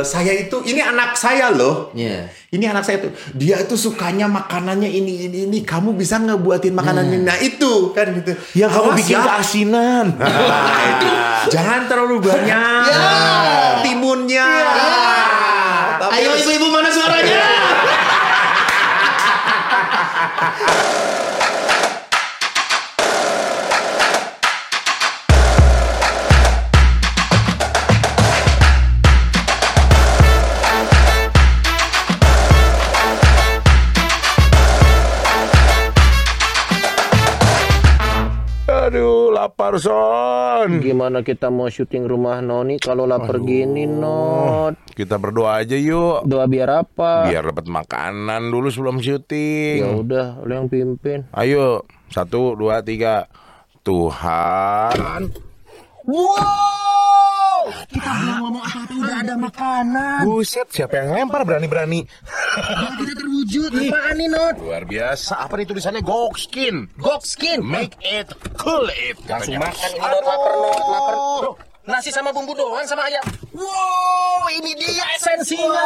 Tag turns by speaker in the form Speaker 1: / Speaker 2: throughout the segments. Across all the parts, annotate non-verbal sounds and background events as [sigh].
Speaker 1: eh, saya itu ini anak saya loh.
Speaker 2: Iya.
Speaker 1: Ini anak saya tuh, dia tuh sukanya makanannya ini ini ini. Kamu bisa nggak buatin makanan ini? Nah itu kan gitu.
Speaker 3: Ya kamu bikin
Speaker 1: ya.
Speaker 3: keasinan. [laughs]
Speaker 1: Nah, itu. Jangan terlalu banyak timunnya. Tapi
Speaker 2: Ayo ibu-ibu mana suaranya? [laughs]
Speaker 3: lapar son.
Speaker 4: Gimana kita mau syuting rumah Noni kalau lapar gini, Not?
Speaker 3: Kita berdoa aja yuk.
Speaker 4: Doa biar apa?
Speaker 3: Biar dapat makanan dulu sebelum syuting.
Speaker 4: Ya udah, lo yang pimpin.
Speaker 3: Ayo, satu, dua, tiga. Tuhan.
Speaker 2: Wow! Kita belum ngomong apa-apa udah ada makanan.
Speaker 3: Buset, siapa yang lempar berani-berani?
Speaker 2: Kita terwujud. Apaan nih, Not?
Speaker 3: Luar biasa. Apa nih tulisannya? Gokskin.
Speaker 2: Gokskin.
Speaker 3: Make it, cool it.
Speaker 4: Langsung makan ini, Not. Lapar, Not. Lapar.
Speaker 2: Loh, Nasi sama bumbu doang sama ayam. Wow, ini dia esensinya.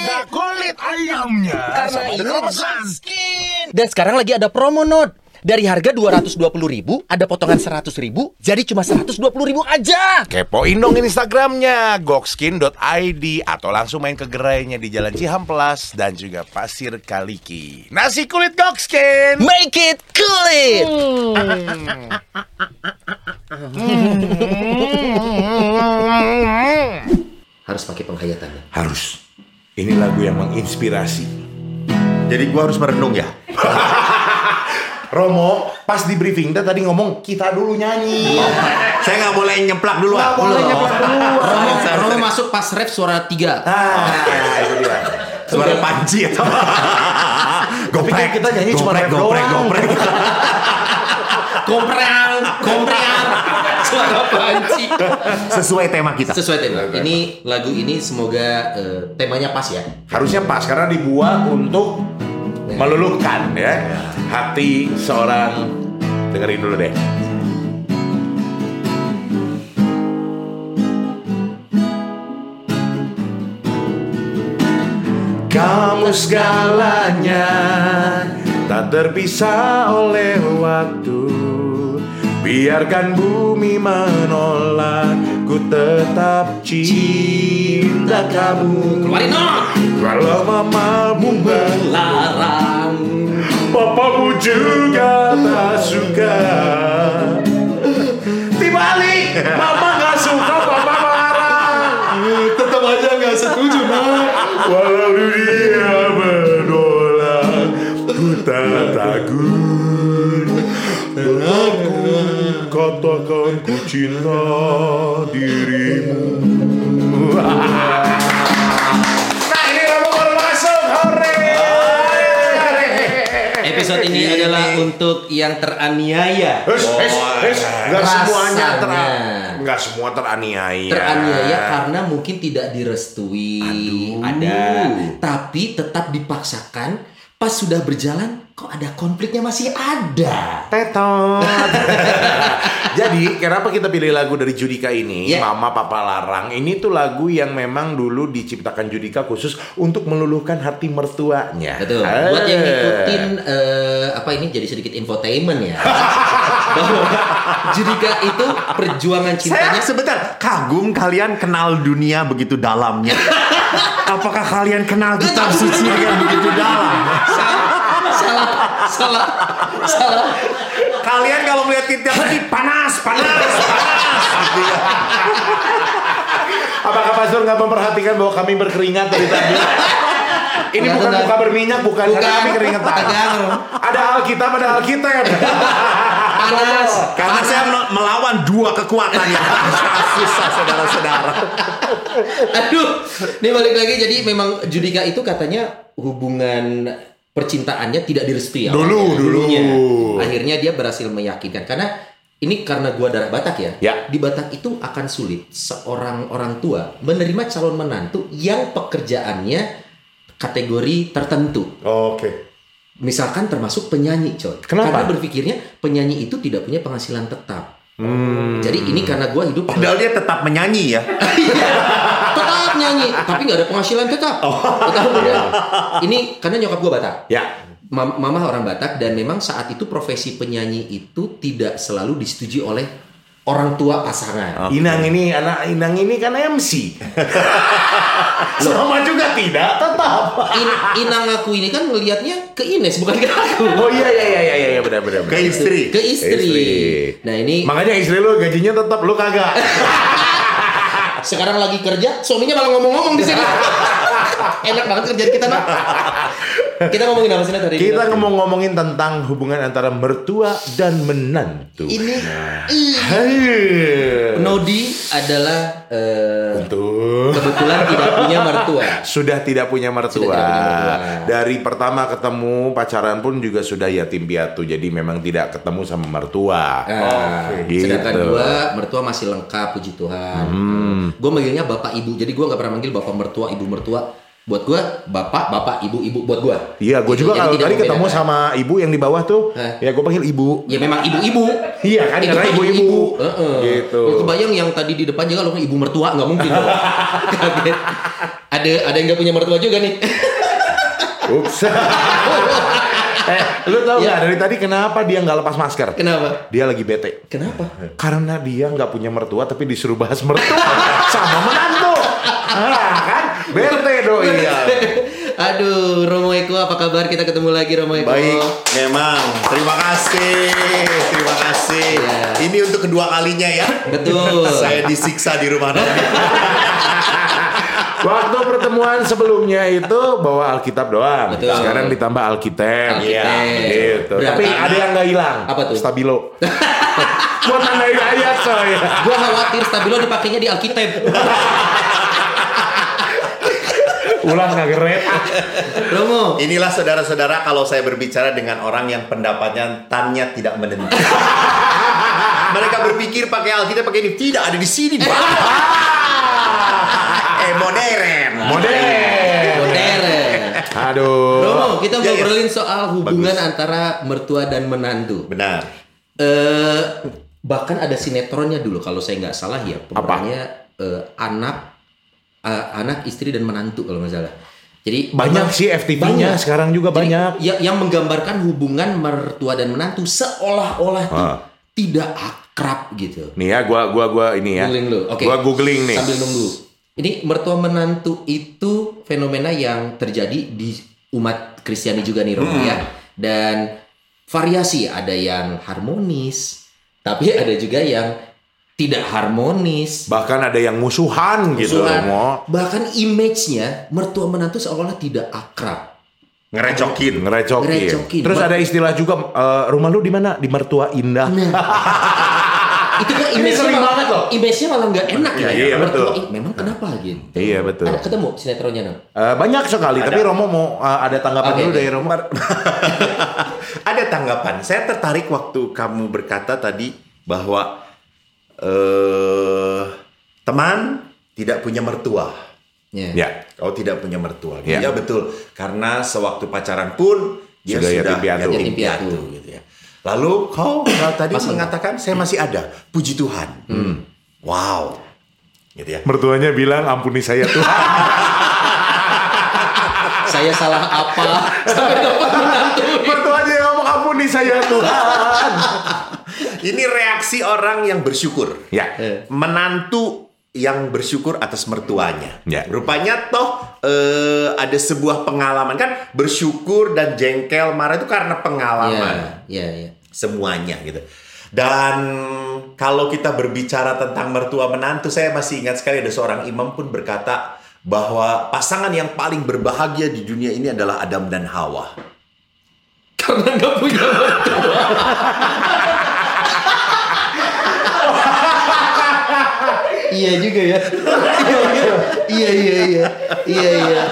Speaker 3: Ada kulit ayamnya.
Speaker 2: Karena ini
Speaker 3: daun
Speaker 2: Gokskin. Dan sekarang lagi ada promo, Not. Dari harga 220.000 ribu, ada potongan 100 ribu, jadi cuma 120 ribu aja.
Speaker 3: Kepoin dong Instagramnya gokskin.id atau langsung main ke gerainya di Jalan Cihamplas dan juga Pasir Kaliki. Nasi kulit gokskin.
Speaker 2: Make it kulit. Harus pakai penghayatan.
Speaker 3: Harus. Ini lagu yang menginspirasi.
Speaker 1: Jadi gua harus merenung ya. [laughs]
Speaker 3: Romo, pas di briefing dia tadi ngomong kita dulu nyanyi.
Speaker 1: Saya nggak boleh nyemplak dulu. ah.
Speaker 3: boleh nyeplak dulu.
Speaker 2: Romo, Romo masuk pas ref suara tiga.
Speaker 3: Ah, itu dia.
Speaker 1: Suara panci atau [laughs]
Speaker 3: kan kita nyanyi cuma
Speaker 1: goprek,
Speaker 3: rap
Speaker 1: goprek,
Speaker 3: doang.
Speaker 1: goprek.
Speaker 2: Kompreang, kompreang. Suara panci.
Speaker 1: Sesuai tema kita.
Speaker 2: Sesuai tema. Ini lagu ini semoga eh, temanya pas ya.
Speaker 3: Harusnya pas karena dibuat untuk meluluhkan ya hati seorang dengerin dulu deh. Kamu segalanya tak terpisah oleh waktu Biarkan bumi menolak Ku tetap cinta kamu
Speaker 2: Keluarin dong.
Speaker 3: Kalau mamamu
Speaker 2: Larang.
Speaker 3: Papamu juga tak suka Dibalik Mama gak suka Papa marah
Speaker 2: Tetap aja nggak setuju, nak.
Speaker 3: Walau dunia menolak Ku tak takut aku katakan ku cinta dirimu [laughs]
Speaker 2: Episode ini adalah untuk yang teraniaya.
Speaker 3: Hus, hus, hus. Nggak
Speaker 2: Rasanya.
Speaker 3: semuanya ter nggak semua teraniaya.
Speaker 2: Teraniaya karena mungkin tidak direstui. Ada. Tapi tetap dipaksakan. Pas sudah berjalan, kok ada konfliknya masih ada.
Speaker 3: Tetot. [laughs] Jadi kenapa kita pilih lagu dari Judika ini,
Speaker 2: Ya.
Speaker 3: Mama Papa Larang? Ini tuh lagu yang memang dulu diciptakan Judika khusus untuk meluluhkan hati mertuanya.
Speaker 2: Betul.
Speaker 3: Eh.
Speaker 2: Buat yang ngikutin eh, apa ini jadi sedikit infotainment ya. [laughs] Bahwa Judika itu perjuangan cintanya
Speaker 1: Saya sebentar kagum kalian kenal dunia begitu dalamnya. [laughs] Apakah kalian kenal kitab suci yang begitu dalam?
Speaker 2: Salah salah salah
Speaker 1: Kalian kalau melihat kitab suci panas, panas, panas.
Speaker 3: Apakah Pastor nggak memperhatikan bahwa kami berkeringat dari tadi? Ini bukan
Speaker 2: nggak.
Speaker 3: muka berminyak, bukan,
Speaker 2: Bukan.
Speaker 3: karena kami keringetan. Ada Alkitab, ada Alkitab.
Speaker 2: panas
Speaker 1: Karena saya mel- melawan dua kekuatan yang [laughs] susah saudara-saudara.
Speaker 2: aduh ini balik lagi jadi memang Judika itu katanya hubungan percintaannya tidak direstui awalnya,
Speaker 3: Dulu, dulu.
Speaker 2: dulunya. akhirnya dia berhasil meyakinkan karena ini karena gua darah Batak ya.
Speaker 3: Ya.
Speaker 2: Di Batak itu akan sulit seorang orang tua menerima calon menantu yang pekerjaannya kategori tertentu.
Speaker 3: Oke.
Speaker 2: Misalkan termasuk penyanyi, coy.
Speaker 3: Kenapa?
Speaker 2: Karena berpikirnya penyanyi itu tidak punya penghasilan tetap. Jadi ini karena gua hidup
Speaker 1: Padahal dia tetap menyanyi ya. [laughs]
Speaker 2: tetap nyanyi, tapi nggak ada penghasilan tetap. Tetap udah. Ini karena nyokap gue Batak.
Speaker 3: Ya.
Speaker 2: Mam- Mama orang Batak dan memang saat itu profesi penyanyi itu tidak selalu disetujui oleh orang tua pasangan.
Speaker 3: Inang ini anak Inang ini kan MC. [laughs] Sama juga tidak, tetap.
Speaker 2: In- Inang aku ini kan ngelihatnya ke Ines bukan ke aku.
Speaker 3: Oh iya iya iya iya iya benar benar.
Speaker 1: Ke
Speaker 3: benar.
Speaker 1: istri.
Speaker 2: Ke istri.
Speaker 3: Istri.
Speaker 2: Nah ini
Speaker 3: Makanya istri lu gajinya tetap lu kagak. [laughs]
Speaker 2: sekarang lagi kerja, suaminya malah ngomong-ngomong di sini. [laughs] Enak banget kerjaan kita nak. Kita ngomongin apa sih ini?
Speaker 3: Kita
Speaker 2: Nat?
Speaker 3: ngomong-ngomongin tentang hubungan antara mertua dan menantu.
Speaker 2: ini
Speaker 3: Hai.
Speaker 2: Nodi adalah eh,
Speaker 3: Betul.
Speaker 2: kebetulan tidak punya mertua. [laughs]
Speaker 3: Sudah tidak punya mertua.
Speaker 2: Sudah tidak punya mertua.
Speaker 3: Dari pertama ketemu pacaran pun juga sudah yatim piatu. Jadi memang tidak ketemu sama mertua.
Speaker 2: Nah,
Speaker 3: Gitu.
Speaker 2: sedangkan gua mertua masih lengkap puji Tuhan. Gue manggilnya bapak ibu. Jadi gua nggak pernah manggil bapak mertua, ibu mertua. Buat gua bapak, bapak, ibu, ibu buat gua.
Speaker 3: Iya, gue juga kalau tadi ketemu
Speaker 2: membedakan.
Speaker 3: sama ibu yang di bawah tuh,
Speaker 2: Hah?
Speaker 3: ya gue panggil ibu.
Speaker 2: Ya memang ibu-ibu.
Speaker 3: Iya kan,
Speaker 2: Itu
Speaker 3: karena
Speaker 2: kan
Speaker 3: ibu-ibu.
Speaker 2: Heeh.
Speaker 3: Gitu.
Speaker 2: Lu kebayang yang tadi di depan juga lo ibu mertua nggak mungkin. [laughs] Kaget. Ada ada yang nggak punya mertua juga nih.
Speaker 3: Ups. [laughs] eh, lu tau
Speaker 2: Ya.
Speaker 3: nggak dari tadi kenapa dia nggak lepas masker?
Speaker 2: Kenapa?
Speaker 3: Dia lagi bete.
Speaker 2: Kenapa?
Speaker 3: Karena dia nggak punya mertua tapi disuruh bahas mertua [laughs] sama menantu. Ah, kan? Bete doi.
Speaker 1: Iya. [laughs]
Speaker 2: Aduh, Romo Eko apa kabar? Kita ketemu lagi Romo Eko.
Speaker 1: Baik, memang. Terima kasih. Terima kasih.
Speaker 2: Iya.
Speaker 1: Ini untuk kedua kalinya ya.
Speaker 2: Betul. [laughs]
Speaker 1: Saya disiksa di rumah Noni. [laughs]
Speaker 3: Waktu pertemuan sebelumnya itu bawa Alkitab doang.
Speaker 2: Betul.
Speaker 3: Sekarang ditambah Alkitab.
Speaker 2: Alkitab.
Speaker 3: Iya, gitu.
Speaker 2: Berarti-
Speaker 3: Tapi ada yang nggak hilang.
Speaker 2: Apa tuh?
Speaker 3: Stabilo. Buat tandain ayat coy.
Speaker 2: Gua khawatir stabilo dipakainya di Alkitab.
Speaker 3: Ulang nggak geret.
Speaker 2: Romo,
Speaker 1: Inilah saudara-saudara kalau saya berbicara dengan orang yang pendapatnya tannya tidak menentu. [laughs] Mereka berpikir pakai Alkitab pakai ini tidak ada di sini. [laughs] Eh modern.
Speaker 3: Modern.
Speaker 2: modern.
Speaker 3: Aduh.
Speaker 2: Romo, kita
Speaker 1: Ya, ya.
Speaker 2: ngobrolin soal hubungan antara mertua dan menantu.
Speaker 1: Benar.
Speaker 2: Eh bahkan ada sinetronnya dulu kalau saya nggak salah ya pemerannya eh, anak eh, anak istri dan menantu kalau nggak salah. Jadi
Speaker 3: Banyak
Speaker 2: memang-
Speaker 3: sih FTV-nya sekarang juga
Speaker 2: Jadi,
Speaker 3: banyak.
Speaker 2: ya- yang menggambarkan hubungan mertua dan menantu seolah-olah
Speaker 3: Ah.
Speaker 2: tidak akrab gitu.
Speaker 3: Nih ya, gua gua gua ini ya.
Speaker 2: Googling lu. Oke.
Speaker 3: Gua googling nih.
Speaker 2: Sambil nunggu. Ini mertua menantu itu fenomena yang terjadi di umat Kristiani juga nih Romo
Speaker 3: Hmm.
Speaker 2: ya. Dan variasi ada yang harmonis, tapi [laughs] ada juga yang tidak harmonis.
Speaker 3: Bahkan ada yang musuhan, gitu
Speaker 2: Musuhan.
Speaker 3: Romo.
Speaker 2: Bahkan image-nya mertua menantu seolah tidak akrab.
Speaker 1: Ngerecokin.
Speaker 3: Ngerecokin.
Speaker 2: Ngerecokin.
Speaker 3: Terus ada istilah juga eh, rumah lu di mana? Di Mertua Indah. [laughs]
Speaker 2: itu kan image-nya
Speaker 3: sering
Speaker 2: malah,
Speaker 3: banget loh.
Speaker 2: image-nya malah nggak enak ya.
Speaker 3: Iya,
Speaker 2: Mertua
Speaker 3: betul.
Speaker 2: ini memang kenapa gitu?
Speaker 3: Iya, betul.
Speaker 2: Ada ketemu sinetronnya no?
Speaker 3: Eh, banyak sekali, tapi Romo mau eh, ada tanggapan
Speaker 2: Oke,
Speaker 3: dulu
Speaker 2: oke.
Speaker 3: dari Romo. [laughs]
Speaker 1: Ada tanggapan. Saya tertarik waktu kamu berkata tadi bahwa eh teman tidak punya mertua.
Speaker 2: Ya.
Speaker 3: Ya.
Speaker 1: Kau tidak punya mertua.
Speaker 3: Ya.
Speaker 1: Iya betul. Karena sewaktu pacaran pun dia
Speaker 3: Sudah
Speaker 1: sudah,
Speaker 3: yatim piatu.
Speaker 1: yatim
Speaker 2: piatu.
Speaker 1: gitu ya. Lalu kau tadi
Speaker 2: Masih
Speaker 1: mengatakan saya masih ada. Puji Tuhan. Wow. Gitu ya.
Speaker 3: Mertuanya bilang ampuni saya tuh. [laughs]
Speaker 2: Saya salah apa? Sampai dapat menantu.
Speaker 3: Mertuanya ngomong ampuni saya Tuhan. [laughs]
Speaker 1: Ini reaksi orang yang bersyukur.
Speaker 3: ya.
Speaker 1: menantu yang bersyukur atas mertuanya.
Speaker 3: Ya.
Speaker 1: Rupanya toh eh, ada sebuah pengalaman kan bersyukur dan jengkel marah itu karena pengalaman
Speaker 2: Iya, iya, iya.
Speaker 1: semuanya gitu. Dan kalau kita berbicara tentang mertua menantu, saya masih ingat sekali ada seorang imam pun berkata bahwa pasangan yang paling berbahagia di dunia ini adalah Adam dan Hawa.
Speaker 2: Karena nggak punya mertua. [laughs] iya juga ya. Iya, iya. Iya, iya, iya. Iya, iya.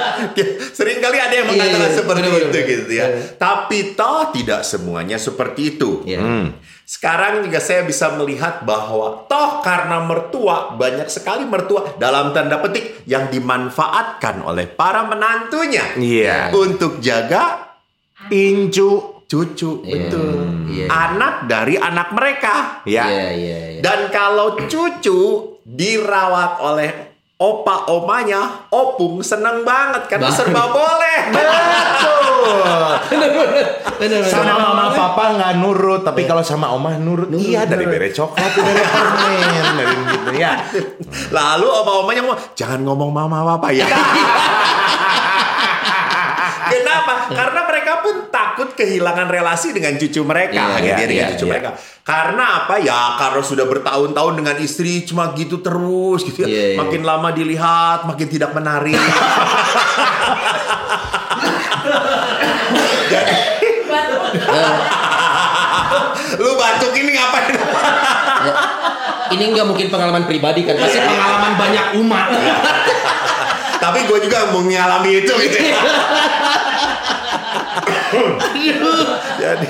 Speaker 1: Sering kali ada yang
Speaker 2: Iya,
Speaker 1: mengatakan
Speaker 2: iya,
Speaker 1: seperti
Speaker 2: benar-benar.
Speaker 1: itu gitu ya.
Speaker 2: Iya.
Speaker 1: Tapi toh tidak semuanya seperti itu.
Speaker 2: Iya.
Speaker 1: Sekarang juga saya bisa melihat bahwa toh karena mertua banyak sekali mertua dalam tanda petik yang dimanfaatkan oleh para menantunya
Speaker 3: Iya.
Speaker 1: untuk jaga
Speaker 3: Incu.
Speaker 1: Cucu
Speaker 2: Iya,
Speaker 1: betul
Speaker 2: iya.
Speaker 1: anak dari anak mereka
Speaker 3: Ya.
Speaker 2: Iya, iya, iya.
Speaker 1: dan kalau cucu dirawat oleh opa omanya opung seneng banget karena serba boleh. [laughs]
Speaker 2: Bener.
Speaker 3: Sama mama papa nggak nurut, tapi kalau sama omah nurut.
Speaker 2: Nurut,
Speaker 3: iya dari bere coklat, dari permen, dari gitu ya. [laughs]
Speaker 1: Lalu opa omanya ngomong, jangan ngomong mama papa ya. [laughs] Kenapa? Karena mereka pun takut kehilangan relasi dengan cucu mereka,
Speaker 2: Iya,
Speaker 1: gitu ya,
Speaker 3: iya,
Speaker 1: dengan
Speaker 3: iya,
Speaker 1: cucu
Speaker 3: iya.
Speaker 1: mereka. Karena apa? Ya karena sudah bertahun-tahun dengan istri cuma gitu terus, gitu ya.
Speaker 2: Iya, iya.
Speaker 1: Makin lama dilihat, makin tidak menarik. [laughs] Jadi, lu batuk ini ngapain?
Speaker 2: Ya, Ini nggak mungkin pengalaman pribadi kan, pasti pengalaman banyak umat.
Speaker 1: Tapi gue juga mengalami itu gitu. ya. [laughs] [laughs] jadi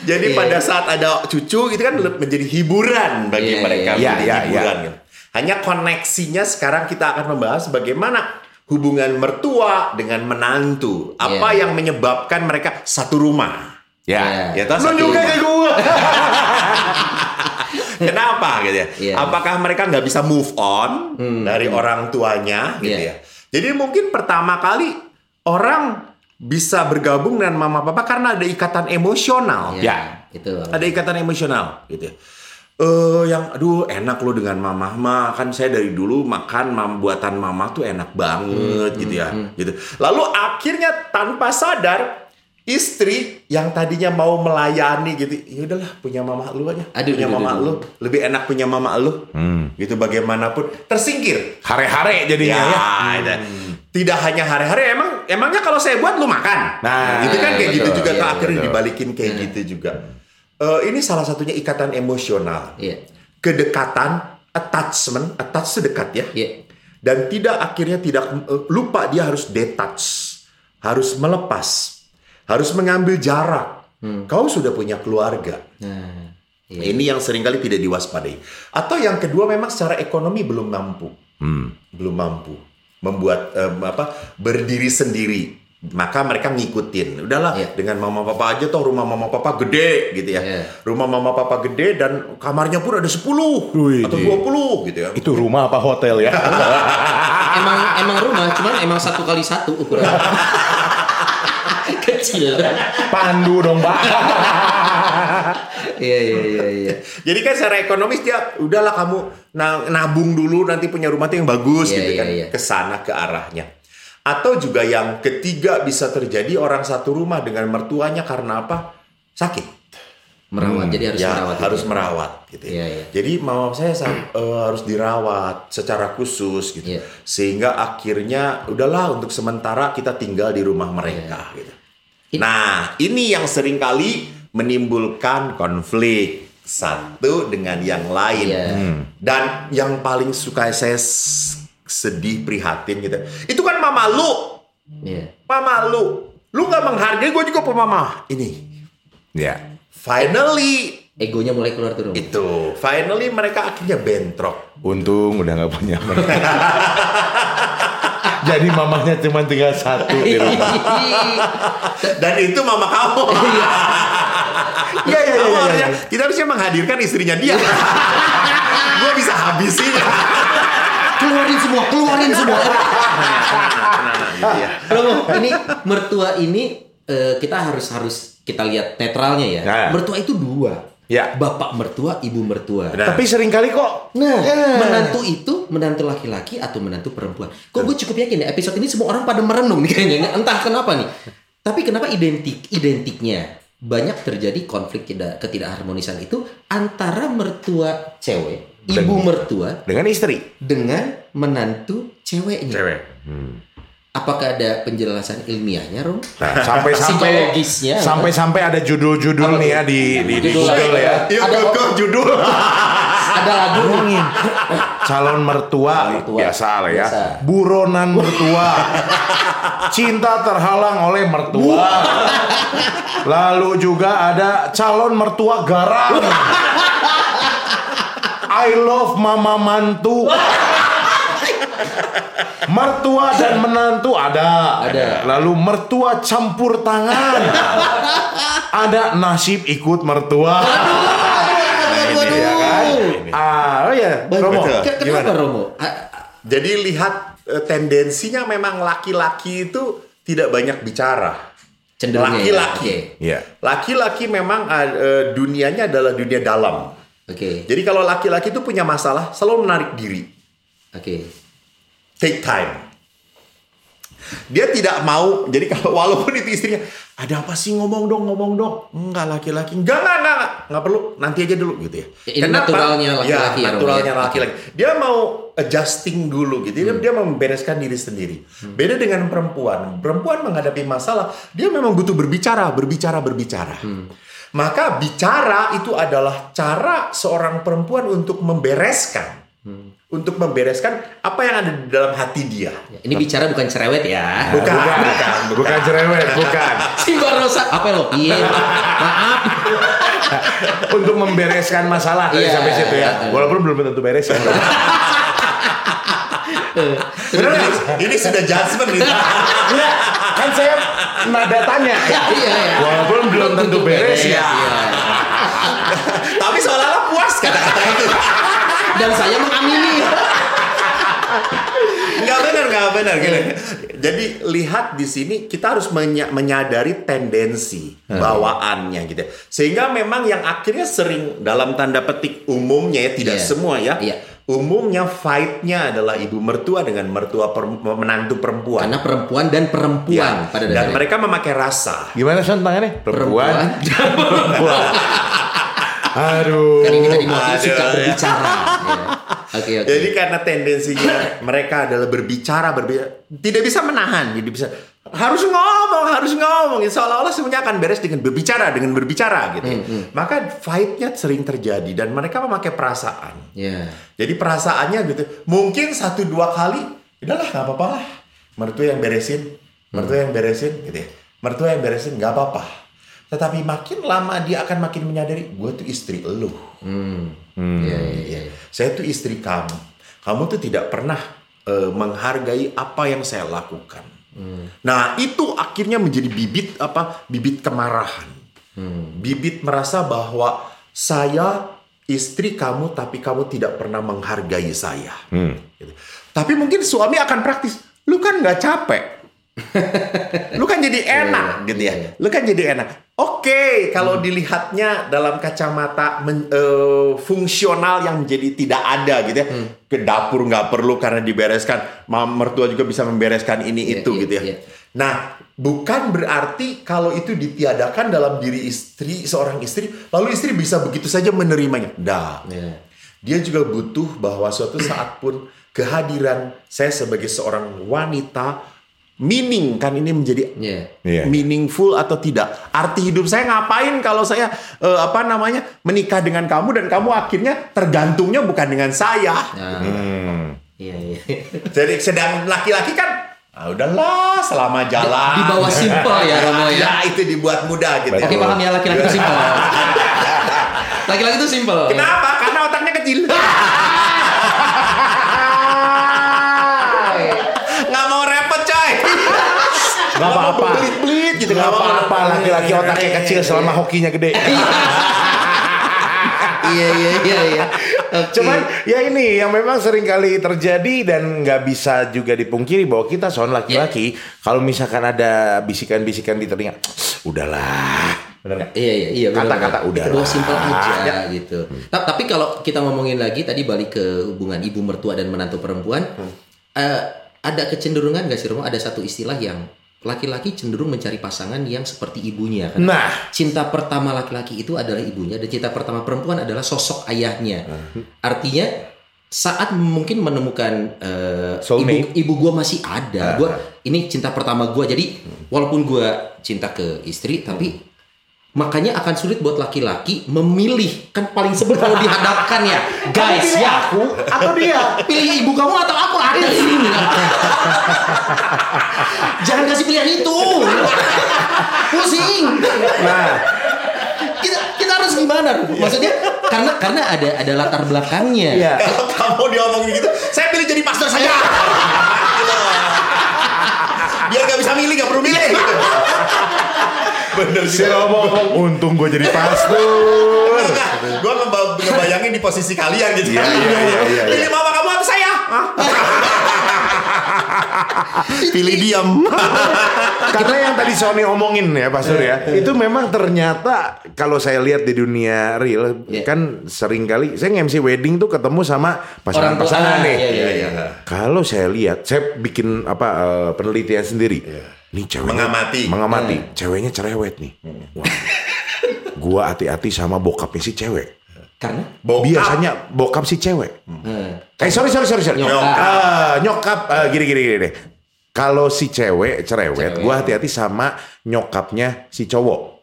Speaker 1: jadi
Speaker 2: Iya.
Speaker 1: pada saat ada cucu itu kan menjadi hiburan bagi
Speaker 2: Iya,
Speaker 1: mereka
Speaker 2: iya,
Speaker 1: menjadi
Speaker 3: iya,
Speaker 1: hiburan gitu. Hanya koneksinya sekarang kita akan membahas bagaimana hubungan mertua dengan menantu. Apa
Speaker 2: Iya.
Speaker 1: yang menyebabkan mereka satu rumah.
Speaker 3: Ya.
Speaker 1: Ya, toh,
Speaker 3: Lu
Speaker 1: satu rumah.
Speaker 3: kayak. [laughs]
Speaker 2: Hmm.
Speaker 1: Kenapa gitu ya?
Speaker 2: Iya.
Speaker 1: Apakah mereka nggak bisa move on dari orang tuanya gitu
Speaker 2: Iya.
Speaker 1: ya? Jadi mungkin pertama kali orang bisa bergabung dengan mama papa karena ada ikatan emosional.
Speaker 3: Ya.
Speaker 2: Itu.
Speaker 1: Ada ikatan emosional gitu ya. Eh yang aduh enak lo dengan mama mah kan saya dari dulu makan mam buatan mama tuh enak banget gitu ya gitu. Lalu akhirnya tanpa sadar istri yang tadinya mau melayani gitu ya udahlah punya mama lu aja
Speaker 2: Aduh,
Speaker 1: punya
Speaker 2: aduh,
Speaker 1: mama
Speaker 2: aduh.
Speaker 1: lu lebih enak punya mama lu
Speaker 3: Hmm.
Speaker 1: gitu bagaimanapun tersingkir
Speaker 3: Hare-hare jadinya ya.
Speaker 1: ya, itu. Tidak hanya hari-hari emang emangnya kalau saya buat lu makan.
Speaker 3: Nah,
Speaker 1: itu kan kayak gitu juga
Speaker 2: iya,
Speaker 1: tuh akhirnya
Speaker 3: betul.
Speaker 1: dibalikin kayak gitu juga. Eh, ini salah satunya ikatan emosional.
Speaker 2: Iya.
Speaker 1: Kedekatan, attachment, attach itu dekat ya.
Speaker 2: Iya.
Speaker 1: Dan tidak akhirnya tidak eh, lupa dia harus detach, harus melepas, harus mengambil jarak. Kau sudah punya keluarga.
Speaker 2: Nah, iya.
Speaker 1: Ini yang sering kali tidak diwaspadai. Atau yang kedua memang secara ekonomi belum mampu
Speaker 3: Hmm.
Speaker 1: belum mampu membuat em, apa berdiri sendiri maka mereka ngikutin udahlah
Speaker 2: Iya.
Speaker 1: dengan mama papa aja toh rumah mama papa gede gitu ya
Speaker 2: Iya.
Speaker 1: rumah mama papa gede dan kamarnya pun ada 10
Speaker 3: Wih,
Speaker 1: atau
Speaker 3: di-
Speaker 1: 20 gitu ya
Speaker 3: Itu rumah apa hotel ya? [laughs]
Speaker 2: emang emang rumah, cuman emang satu kali satu ukuran. [laughs] Kecil.
Speaker 3: Pandu dong, Pak. [laughs] [laughs]
Speaker 2: Iya iya iya iya.
Speaker 1: jadi kan secara ekonomis dia udahlah kamu na- nabung dulu nanti punya rumah tuh yang bagus
Speaker 2: Iya,
Speaker 1: gitu
Speaker 2: iya,
Speaker 1: kan
Speaker 2: iya.
Speaker 1: ke sana ke arahnya atau juga yang ketiga bisa terjadi orang satu rumah dengan mertuanya karena apa sakit
Speaker 2: Merawat, jadi harus
Speaker 1: ya
Speaker 2: merawat.
Speaker 1: harus
Speaker 2: itu.
Speaker 1: merawat gitu ya.
Speaker 2: Iya, iya.
Speaker 1: Jadi mama saya sa- eh, harus dirawat secara khusus gitu.
Speaker 2: Iya.
Speaker 1: Sehingga akhirnya udahlah untuk sementara kita tinggal di rumah mereka gitu. Nah, ini yang sering kali menimbulkan konflik satu dengan yang lain.
Speaker 2: Iya.
Speaker 1: Dan yang paling suka saya sedih prihatin gitu. Itu kan mama lu,
Speaker 2: Iya.
Speaker 1: mama lu. Lu nggak menghargai gue juga pemama. Ini
Speaker 3: Ya.
Speaker 1: finally
Speaker 2: Egonya mulai keluar tuh. Rum.
Speaker 1: itu finally mereka akhirnya bentrok
Speaker 3: Untung udah nggak punya. [laughs] Jadi mamanya cuma tinggal satu di rumah.
Speaker 1: dan itu mama kamu [laughs]
Speaker 3: Iya iya iya. Iya, iya.
Speaker 1: kita harusnya menghadirkan istrinya dia [laughs] gue bisa habisin
Speaker 2: keluarin semua, keluarin semua.
Speaker 1: gitu ya.
Speaker 2: Romo, ini mertua ini eh, kita harus harus kita lihat netralnya ya.
Speaker 3: Nah.
Speaker 2: Mertua itu dua.
Speaker 3: Ya.
Speaker 2: Bapak mertua, ibu mertua.
Speaker 1: Benar.
Speaker 3: Tapi sering kali kok
Speaker 2: Nah,
Speaker 3: Ya.
Speaker 2: menantu itu menantu laki-laki atau menantu perempuan. Kok gue cukup yakin ya episode ini semua orang pada merenung nih kayaknya. Entah kenapa nih. Tapi kenapa identik identiknya banyak terjadi konflik tidak ketidakharmonisan itu antara mertua cewek, ibu
Speaker 3: Dan-
Speaker 2: mertua
Speaker 3: dengan istri.
Speaker 2: dengan menantu ceweknya.
Speaker 1: cewek
Speaker 2: Apakah ada penjelasan ilmiahnya, Rom?
Speaker 3: Nah, sampai-sampai
Speaker 2: Psikologisnya.
Speaker 3: sampai-sampai ada judul-judul nih ya di di, di Google ya.
Speaker 1: yuk
Speaker 2: Ada-
Speaker 1: judul [laughs]
Speaker 2: Ada lagu
Speaker 3: Ngomongin calon mertua,
Speaker 2: Mertua.
Speaker 3: biasa lah ya.
Speaker 2: Biasa.
Speaker 3: Buronan mertua. Cinta terhalang oleh mertua. Lalu juga ada calon mertua garang. I love mama mantu. Mertua dan menantu ada.
Speaker 2: Ada.
Speaker 3: Lalu mertua campur tangan. ada nasib ikut mertua.
Speaker 1: Ini
Speaker 3: Ah, oh ya. Romo.
Speaker 1: Betul.
Speaker 2: Ke- Kenapa
Speaker 3: Gimana?
Speaker 2: Romo?
Speaker 1: Jadi lihat eh, tendensinya memang laki-laki itu tidak banyak bicara.
Speaker 2: Cenderungnya ya,
Speaker 1: Laki-laki.
Speaker 3: Iya.
Speaker 1: Laki-laki memang eh, dunianya adalah dunia dalam.
Speaker 2: Oke.
Speaker 1: Jadi kalau laki-laki itu punya masalah, selalu menarik diri.
Speaker 2: Oke.
Speaker 1: Take time. Dia tidak mau, jadi kalau walaupun itu istrinya, ada apa sih ngomong dong, ngomong dong. Enggak laki-laki, enggak, enggak, enggak, enggak, enggak perlu, nanti aja dulu gitu ya.
Speaker 2: Ini naturalnya laki-laki ya,
Speaker 1: ya, naturalnya
Speaker 2: ya.
Speaker 1: laki-laki. Dia mau adjusting dulu gitu, dia,
Speaker 2: Hmm.
Speaker 1: dia membereskan diri sendiri. Beda dengan perempuan, perempuan menghadapi masalah, dia memang butuh berbicara, berbicara, berbicara.
Speaker 2: Hmm.
Speaker 1: Maka bicara itu adalah cara seorang perempuan untuk membereskan.
Speaker 2: Hmm.
Speaker 1: Untuk membereskan apa yang ada di dalam hati dia.
Speaker 2: Ini bicara bukan cerewet ya.
Speaker 1: Bukan, bukan, bukan.
Speaker 3: Bukan cerewet, bukan. [laughs]
Speaker 2: Simba Rosa apa lo? Iya. Maaf. [laughs]
Speaker 3: Untuk membereskan masalah
Speaker 2: Iya.
Speaker 3: sampai situ ya. Walaupun belum tentu beres ya.
Speaker 1: Bener nggak? ini sudah judgment gitu.
Speaker 3: Enggak, kan saya nada tanya.
Speaker 2: Iya, iya.
Speaker 3: Walaupun belum tentu beres ya.
Speaker 2: Iya. [laughs]
Speaker 1: Tapi seolah-olah puas kata-kata itu.
Speaker 2: Dan saya mengamini.
Speaker 1: Nggak benar, nggak benar. Gitu. Jadi lihat di sini kita harus menya- menyadari tendensi bawaannya gitu. Sehingga memang yang akhirnya sering dalam tanda petik umumnya ya tidak
Speaker 2: Iya.
Speaker 1: semua ya.
Speaker 2: Iya.
Speaker 1: Umumnya fight-nya adalah ibu mertua dengan mertua per- menantu perempuan.
Speaker 2: Karena perempuan dan perempuan
Speaker 1: Ya,
Speaker 2: pada
Speaker 1: dan
Speaker 2: dasarnya.
Speaker 1: mereka memakai rasa.
Speaker 3: Gimana son tangannya?
Speaker 2: perempuan.
Speaker 3: Perempuan. [laughs] Aduh.
Speaker 2: Kan ini tadi
Speaker 1: Aduh,
Speaker 2: berbicara. [laughs] Ya. Oke oke.
Speaker 1: Jadi karena tendensinya mereka adalah berbicara, berbicara, tidak bisa menahan, jadi bisa harus ngomong, harus ngomong, seolah-olah semuanya akan beres dengan berbicara, dengan berbicara gitu. ya. Maka fight-nya sering terjadi dan mereka memakai perasaan.
Speaker 2: Ya.
Speaker 1: Jadi perasaannya gitu, mungkin satu dua kali, udahlah nggak apa-apa lah, mertua yang beresin, mertua yang beresin, gitu ya. Mertua yang beresin nggak apa-apa. Tetapi makin lama dia akan makin menyadari, gue tuh istri elu.
Speaker 2: Hmm. Iya iya iya.
Speaker 1: Saya tuh istri kamu. Kamu tuh tidak pernah eh, menghargai apa yang saya lakukan. Nah, itu akhirnya menjadi bibit apa? Bibit kemarahan. Bibit merasa bahwa saya istri kamu tapi kamu tidak pernah menghargai saya. Gitu. Tapi mungkin suami akan praktis. Lu kan nggak capek. lu kan jadi [laughs] enak gitu ya. Lu kan jadi enak. Oke, kalau dilihatnya dalam kacamata men- eh, fungsional yang menjadi tidak ada gitu ya. Ke dapur nggak perlu karena dibereskan. Mam mertua juga bisa membereskan ini
Speaker 2: Iya,
Speaker 1: itu
Speaker 2: iya,
Speaker 1: gitu ya.
Speaker 2: iya.
Speaker 1: Nah, bukan berarti kalau itu ditiadakan dalam diri istri seorang istri, lalu istri bisa begitu saja menerimanya. Dah.
Speaker 2: Iya.
Speaker 1: Dia juga butuh bahwa suatu saat pun kehadiran saya sebagai seorang wanita meaning kan ini menjadi
Speaker 2: Iya.
Speaker 3: Iya.
Speaker 1: meaningful atau tidak. Arti hidup saya ngapain kalau saya eh, apa namanya menikah dengan kamu dan kamu akhirnya tergantungnya bukan dengan saya.
Speaker 2: Nah,
Speaker 3: Hmm.
Speaker 2: Iya iya. [laughs]
Speaker 1: Jadi sedang laki-laki kan ah, udahlah selama jalan.
Speaker 2: Di bawah simple ya [laughs] Romo ya.
Speaker 1: Ya itu dibuat mudah gitu.
Speaker 2: Oke paham ya laki-laki itu simple. [laughs] Laki-laki itu simple.
Speaker 1: Kenapa? Karena otaknya kecil. Nggak mau repot coy.
Speaker 3: Gak apa-apa.
Speaker 1: Belit-belit gitu.
Speaker 3: Gak apa-apa laki-laki otaknya kecil selama hokinya gede. [laughs]
Speaker 2: Iya iya iya iya. Oke.
Speaker 3: Cuman ya ini yang memang sering kali terjadi dan nggak bisa juga dipungkiri bahwa kita soal laki-laki kalau misalkan ada bisikan-bisikan di telinga, udahlah, nggak?
Speaker 2: Iya iya iya benar,
Speaker 3: Kata-kata
Speaker 2: benar.
Speaker 3: udah
Speaker 2: Bawa
Speaker 3: lah.
Speaker 2: simpel aja
Speaker 3: Ya.
Speaker 2: gitu. Ta- Tapi kalau kita ngomongin lagi tadi balik ke hubungan ibu mertua dan menantu perempuan, eh, ada kecenderungan gak sih Romo? Ada satu istilah yang laki-laki cenderung mencari pasangan yang seperti ibunya kan?
Speaker 3: Nah,
Speaker 2: Cinta pertama laki-laki itu adalah ibunya dan cinta pertama perempuan adalah sosok ayahnya. Artinya saat mungkin menemukan eh, ibu
Speaker 3: Soulmate.
Speaker 2: ibu gue masih ada, gua ini cinta pertama gue. Jadi walaupun gue cinta ke istri, tapi makanya akan sulit buat laki-laki memilih kan paling sebel kalau dihadapkan ya, guys
Speaker 3: pilih
Speaker 2: ya.
Speaker 3: aku atau dia?
Speaker 2: Pilih ibu kamu atau aku ada di sini. Jangan kasih pilihan itu. Pusing.
Speaker 3: Nah,
Speaker 2: Kita kita harus gimana? Maksudnya karena karena ada ada latar belakangnya.
Speaker 3: Iya.
Speaker 1: Kalau kamu diomongin gitu, saya pilih jadi pastor saja. Biar gak bisa milih, gak perlu milih. Gitu. Bener
Speaker 3: Si
Speaker 1: juga.
Speaker 3: Romo ngomong, untung gue jadi pastor. [laughs]
Speaker 1: Gue ngebayangin di posisi kalian gitu.
Speaker 3: Iya, iya, iya, iya,
Speaker 1: Pilih
Speaker 3: iya.
Speaker 1: mama kamu atau saya? [laughs] Pilih diam. [laughs]
Speaker 3: Karena yang tadi Sony omongin ya Pastor ya, itu memang ternyata kalau saya lihat di dunia real
Speaker 2: Iya.
Speaker 3: kan sering kali saya nge-MC wedding tuh ketemu sama pasangan-pasangan nih.
Speaker 2: iya, iya,
Speaker 1: iya.
Speaker 3: Kalau saya lihat, saya bikin apa eh, penelitian sendiri. Nih ceweknya
Speaker 1: Mengamati.
Speaker 3: mengamati, ceweknya cerewet nih. Wah. Gua hati-hati sama bokapnya si cewek.
Speaker 2: Karena
Speaker 1: Bokap.
Speaker 3: Biasanya bokap si cewek.
Speaker 2: eh,
Speaker 3: Eh sorry sorry sorry sorry.
Speaker 2: Nyokap.
Speaker 3: Ah, nyokap eh, gini gini gini deh. Kalau si cewek cerewet,
Speaker 2: Cewek.
Speaker 3: gua hati-hati sama nyokapnya si cowok.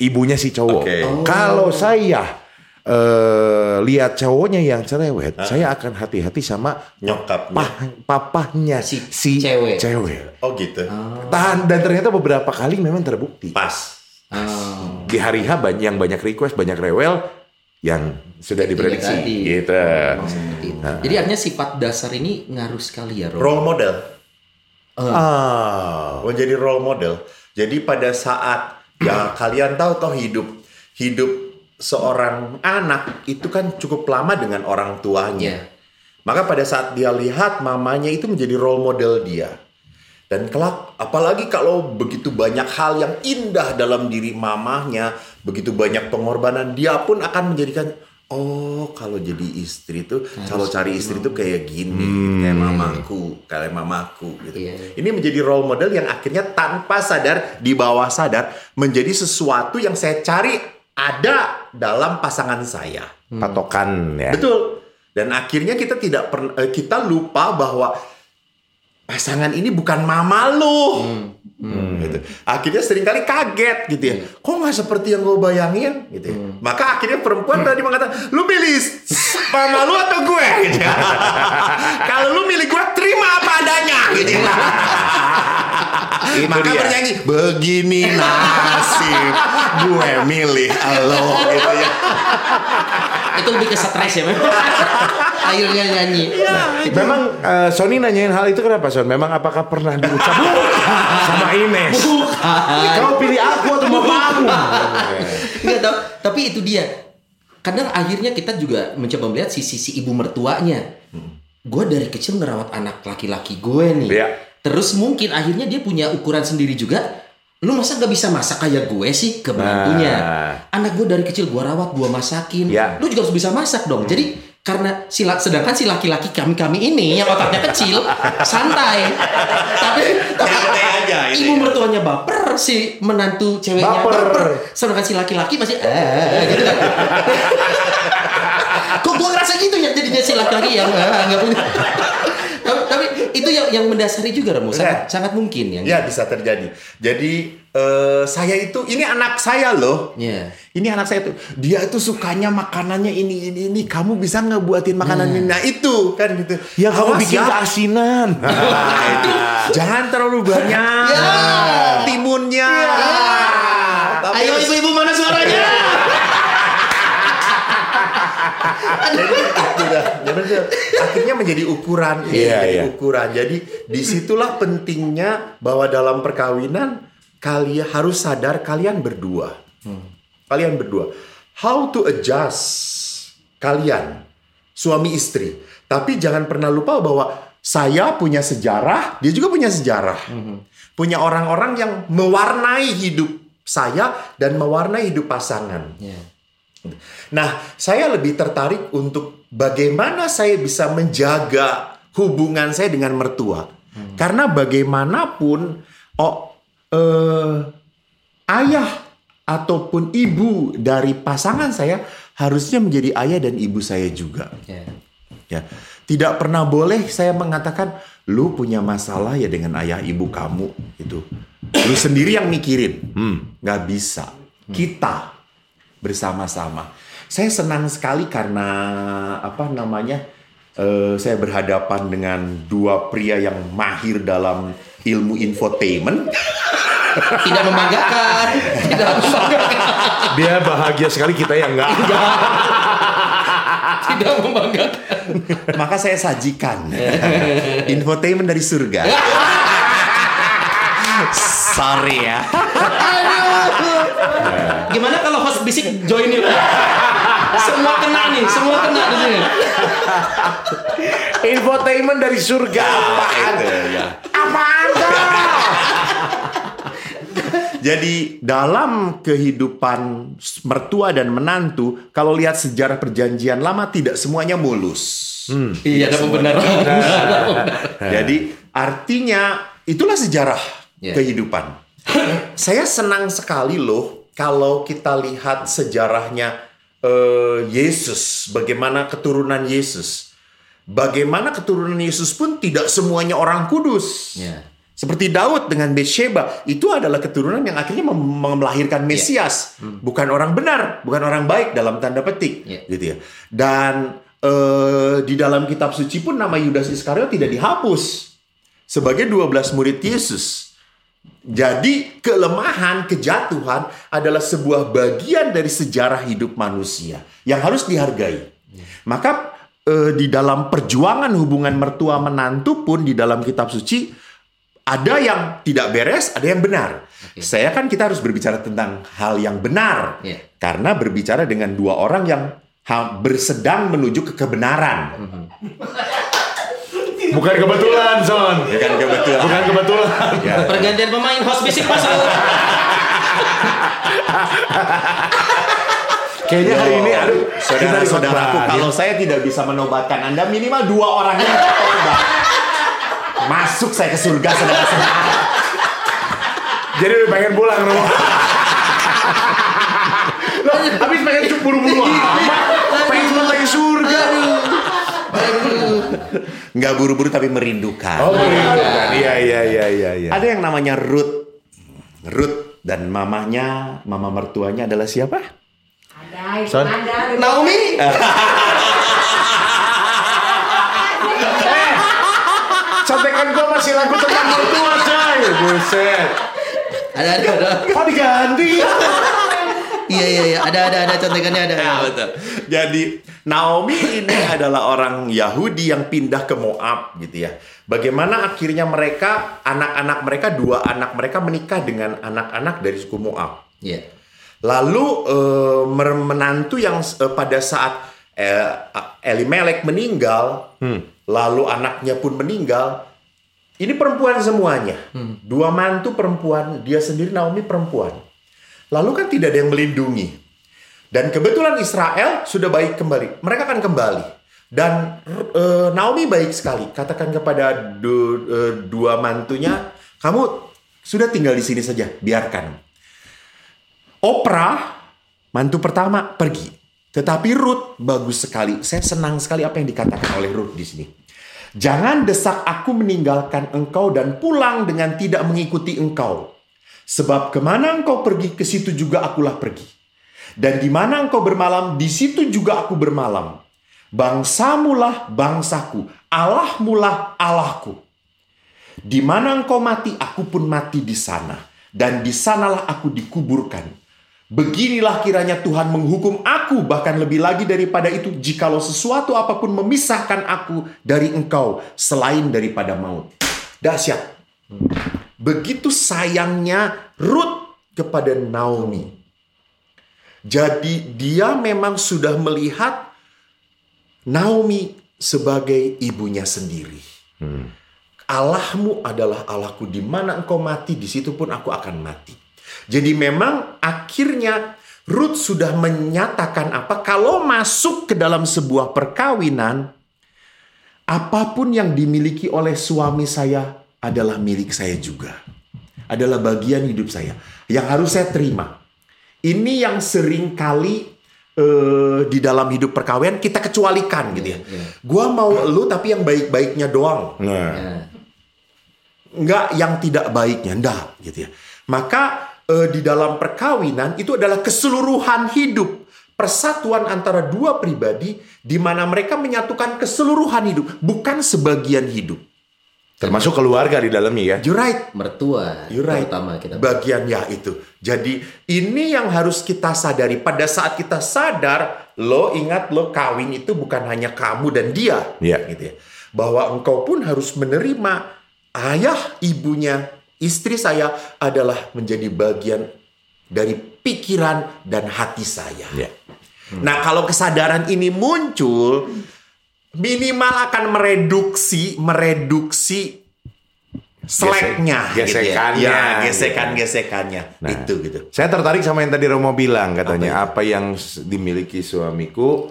Speaker 3: Ibunya si cowok.
Speaker 1: Oke. Oh.
Speaker 3: Kalau saya eh lihat cowoknya yang cerewet, saya akan hati-hati sama
Speaker 1: Nyokapnya.
Speaker 3: pah- papahnya
Speaker 2: Si
Speaker 3: si,
Speaker 2: cewek.
Speaker 3: cewek.
Speaker 1: Oh gitu.
Speaker 3: Tahan dan ternyata beberapa kali memang terbukti.
Speaker 1: Pas.
Speaker 2: oh,
Speaker 3: Di hari H yang banyak request, banyak rewel yang sudah diprediksi
Speaker 2: tadi.
Speaker 3: gitu.
Speaker 2: oh, seperti itu. Jadi artinya sifat dasar ini ngaruh sekali ya, Rom.
Speaker 1: Role model.
Speaker 3: Ah.
Speaker 1: menjadi role model. Jadi pada saat ya kalian tahu toh hidup hidup seorang anak itu kan cukup lama dengan orang tuanya.
Speaker 2: Iya.
Speaker 1: Maka pada saat dia lihat mamanya itu menjadi role model dia. Dan kelak apalagi kalau begitu banyak hal yang indah dalam diri mamahnya, begitu banyak pengorbanan, dia pun akan menjadikan oh kalau jadi istri tuh kalau cari istri tuh kayak gini, kayak mamaku, kayak mamaku gitu.
Speaker 2: Iya.
Speaker 1: Ini menjadi role model yang akhirnya tanpa sadar di bawah sadar menjadi sesuatu yang saya cari ada dalam pasangan saya.
Speaker 3: Patokan ya.
Speaker 1: Betul. Dan akhirnya kita tidak pernah kita lupa bahwa pasangan ini bukan mama lu. Gitu. Akhirnya sering kali kaget gitu ya. Kok nggak seperti yang gue bayangin gitu ya. Maka akhirnya perempuan tadi mengatakan, "Lu pilih mama lu atau gue?" gitu ya. [laughs] Kalau lu milih gue, terima apa adanya gitu ya. [laughs] Maka
Speaker 3: dia.
Speaker 1: bernyanyi, "Begini nasib gue milih lo." gitu ya.
Speaker 2: Itu lebih ke stres ya, memang. Akhirnya nyanyi.
Speaker 3: Memang eh, Sony nanyain hal itu kenapa Son? Memang apakah pernah diucap sama Ines? Kau pilih aku atau mamamu?
Speaker 2: Enggak tahu, tapi itu dia. Kadang akhirnya kita juga mencoba melihat sisi-sisi ibu mertuanya. Gue dari kecil ngerawat anak laki-laki gue nih.
Speaker 3: Iya.
Speaker 2: Terus mungkin akhirnya dia punya ukuran sendiri juga. Lu masa gak bisa masak kayak gue sih ke menantunya?
Speaker 3: Nah.
Speaker 2: Anak gue dari kecil gue rawat, gue masakin.
Speaker 3: Iya.
Speaker 2: Lu juga harus bisa masak dong. Jadi karena si sedangkan si laki-laki kami-kami ini yang otaknya kecil, [laughs] santai. tapi tapi
Speaker 1: aja
Speaker 2: ibu
Speaker 1: ya.
Speaker 2: mertuanya baper, si menantu ceweknya
Speaker 3: Baper.
Speaker 2: baper. Sedangkan si laki-laki masih eh gitu kan. [laughs] Kok gue ngerasa gitu ya jadinya si laki-laki yang eh, nggak punya. Tapi, tapi itu yang yang mendasari juga Remo, sangat,
Speaker 1: Iya.
Speaker 2: sangat mungkin yang
Speaker 1: Ya bisa terjadi. Jadi eh, saya itu ini anak saya loh.
Speaker 2: Iya.
Speaker 1: Ini anak saya tuh. Dia itu sukanya makanannya ini ini ini. Kamu bisa ngebuatin makanan ini. Nah itu kan gitu.
Speaker 3: Ya kamu
Speaker 1: Awas
Speaker 3: bikin
Speaker 1: ya. Nah, itu. Jangan terlalu banyak.
Speaker 2: Ya.
Speaker 1: Timunnya. Tapi
Speaker 2: Ayo ibu-ibu mana suaranya?
Speaker 1: Jadi dia akhirnya menjadi ukuran
Speaker 3: Iya,
Speaker 1: menjadi
Speaker 3: iya.
Speaker 1: ukuran. Jadi di situlah pentingnya bahwa dalam perkawinan kalian harus sadar kalian berdua. Kalian berdua. How to adjust kalian suami istri. Tapi jangan pernah lupa bahwa saya punya sejarah dia juga punya sejarah. Punya orang-orang yang mewarnai hidup saya dan mewarnai hidup pasangan.
Speaker 2: Ya.
Speaker 1: Nah, saya lebih tertarik untuk bagaimana saya bisa menjaga hubungan saya dengan mertua. Karena bagaimanapun, oh, eh, ayah ataupun ibu dari pasangan saya harusnya menjadi ayah dan ibu saya juga.
Speaker 2: Ya.
Speaker 1: Ya, tidak pernah boleh saya mengatakan lu punya masalah ya dengan ayah ibu kamu itu. Lu sendiri yang mikirin, hmm, nggak bisa. Kita bersama-sama. Saya senang sekali karena apa namanya? eh, saya berhadapan dengan dua pria yang mahir dalam ilmu infotainment. [laughs]
Speaker 2: Tidak membanggakan, tidak [laughs] membanggakan,
Speaker 3: Dia bahagia sekali kita yang enggak. [laughs]
Speaker 2: tidak membanggakan.
Speaker 1: Maka saya sajikan infotainment dari surga. Sorry ya.
Speaker 2: Aduh, Gimana kalau bisik join yuk? semua kena nih, semua kena di sini.
Speaker 3: Infotainment dari surga apaan?
Speaker 1: Itu, ya.
Speaker 3: Apaan kau?
Speaker 1: Jadi dalam kehidupan mertua dan menantu, kalau lihat sejarah perjanjian lama tidak semuanya mulus.
Speaker 2: Iya, ada pembenaran. [laughs]
Speaker 1: Jadi artinya itulah sejarah
Speaker 2: Ya.
Speaker 1: kehidupan. Saya senang sekali loh kalau kita lihat sejarahnya eh, Yesus, bagaimana keturunan Yesus. Bagaimana keturunan Yesus pun tidak semuanya orang kudus.
Speaker 2: Ya.
Speaker 1: Seperti Daud dengan Bathsheba, itu adalah keturunan yang akhirnya melahirkan Mesias, bukan orang benar, bukan orang baik dalam tanda petik,
Speaker 2: Ya.
Speaker 1: gitu ya. Dan eh, di dalam kitab suci pun nama Yudas Iskariot tidak dihapus sebagai 12 murid Yesus. Jadi kelemahan, kejatuhan adalah sebuah bagian dari sejarah hidup manusia yang harus dihargai. Maka eh, di dalam perjuangan hubungan mertua menantu pun di dalam kitab suci ada yang tidak beres, ada yang benar. Saya kan kita harus berbicara tentang hal yang benar.
Speaker 2: Iya.
Speaker 1: Karena berbicara dengan dua orang yang bersedang menuju ke kebenaran.
Speaker 3: Bukan kebetulan, Son.
Speaker 1: Bukan kebetulan.
Speaker 3: Bukan kebetulan.
Speaker 1: Ya.
Speaker 2: Pergantian pemain host bisik masuk.
Speaker 3: Kayaknya hari ini ada
Speaker 1: saudara-saudaraku, kalau saya tidak bisa menobatkan Anda, minimal dua orang yang tobat. Masuk saya ke surga, saudara-saudara.
Speaker 3: Jadi udah pengen pulang rumah. Loh, habis pengen buru-buru amat. Pengen selesai ke surga.
Speaker 1: Nggak buru-buru tapi merindukan.
Speaker 3: Oh, merindukan. Iya, iya, iya, iya, iya.
Speaker 1: Ada yang namanya Ruth. Ruth dan mamanya, mama mertuanya adalah siapa?
Speaker 5: Ada, itu
Speaker 3: Son?
Speaker 5: ada.
Speaker 2: Naomi. [laughs]
Speaker 3: Contekan gua masih lagu tentang mertua, coy. Buset.
Speaker 2: Ada ada ada.
Speaker 3: Kok diganti?
Speaker 2: Iya iya iya, ada ada ada contekannya ada.
Speaker 1: Ya, betul. Jadi Naomi ini [coughs] adalah orang Yahudi yang pindah ke Moab gitu ya. Bagaimana akhirnya mereka anak-anak mereka dua anak mereka menikah dengan anak-anak dari suku Moab.
Speaker 2: Iya.
Speaker 1: Lalu eh, mer- menantu yang eh, pada saat eh, Elimelek meninggal, lalu anaknya pun meninggal. Ini perempuan semuanya. Dua mantu perempuan, dia sendiri Naomi perempuan. Lalu kan tidak ada yang melindungi. Dan kebetulan Israel sudah baik kembali. Mereka akan kembali. Dan eh, Naomi baik sekali. Katakan kepada du- eh, dua mantunya, kamu sudah tinggal di sini saja, biarkan. Oprah, mantu pertama pergi. Tetapi Ruth bagus sekali. Saya senang sekali apa yang dikatakan oleh Ruth di sini. Jangan desak aku meninggalkan engkau dan pulang dengan tidak mengikuti engkau. Sebab ke mana engkau pergi, ke situ juga akulah pergi. Dan di mana engkau bermalam, di situ juga aku bermalam. Bangsamulah bangsaku, Allahmulah Allahku. Di mana engkau mati, aku pun mati di sana. Dan di sanalah aku dikuburkan. Beginilah kiranya Tuhan menghukum aku, bahkan lebih lagi daripada itu, jikalau sesuatu apa pun memisahkan aku dari engkau, selain daripada maut. Dahsyat. Begitu sayangnya Ruth kepada Naomi. Jadi dia memang sudah melihat Naomi sebagai ibunya sendiri. Allahmu adalah Allahku di mana engkau mati di situ pun aku akan mati. Jadi memang akhirnya Ruth sudah menyatakan apa kalau masuk ke dalam sebuah perkawinan apa pun yang dimiliki oleh suami saya adalah milik saya juga. Adalah bagian hidup saya yang harus saya terima. Ini yang sering kali eh, di dalam hidup perkawinan kita kecualikan gitu ya.
Speaker 2: Iya.
Speaker 1: Gua mau lu tapi yang baik-baiknya doang
Speaker 3: Nah,
Speaker 2: Ya.
Speaker 1: nggak yang tidak baiknya, enggak gitu ya. Maka eh, di dalam perkawinan itu adalah keseluruhan hidup, persatuan antara dua pribadi di mana mereka menyatukan keseluruhan hidup, bukan sebagian hidup.
Speaker 3: Termasuk keluarga di dalamnya ya.
Speaker 1: You right.
Speaker 2: Mertua
Speaker 1: You right.
Speaker 2: terutama kita.
Speaker 1: Bagian ya itu. Jadi ini yang harus kita sadari. Pada saat kita sadar, lo ingat lo kawin itu bukan hanya kamu dan dia,
Speaker 3: Iya.
Speaker 1: gitu ya. Bahwa engkau pun harus menerima ayah ibunya, istri saya adalah menjadi bagian dari pikiran dan hati saya.
Speaker 3: Ya.
Speaker 1: Nah, kalau kesadaran ini muncul, minimal akan mereduksi mereduksi slacknya,
Speaker 3: Gesekannya,
Speaker 1: gitu ya. Ya,
Speaker 3: gitu.
Speaker 1: gesekan-gesekannya,
Speaker 3: Nah.
Speaker 1: itu gitu.
Speaker 3: Saya tertarik sama yang tadi Romo bilang katanya
Speaker 1: Apa
Speaker 3: apa, yang dimiliki suamiku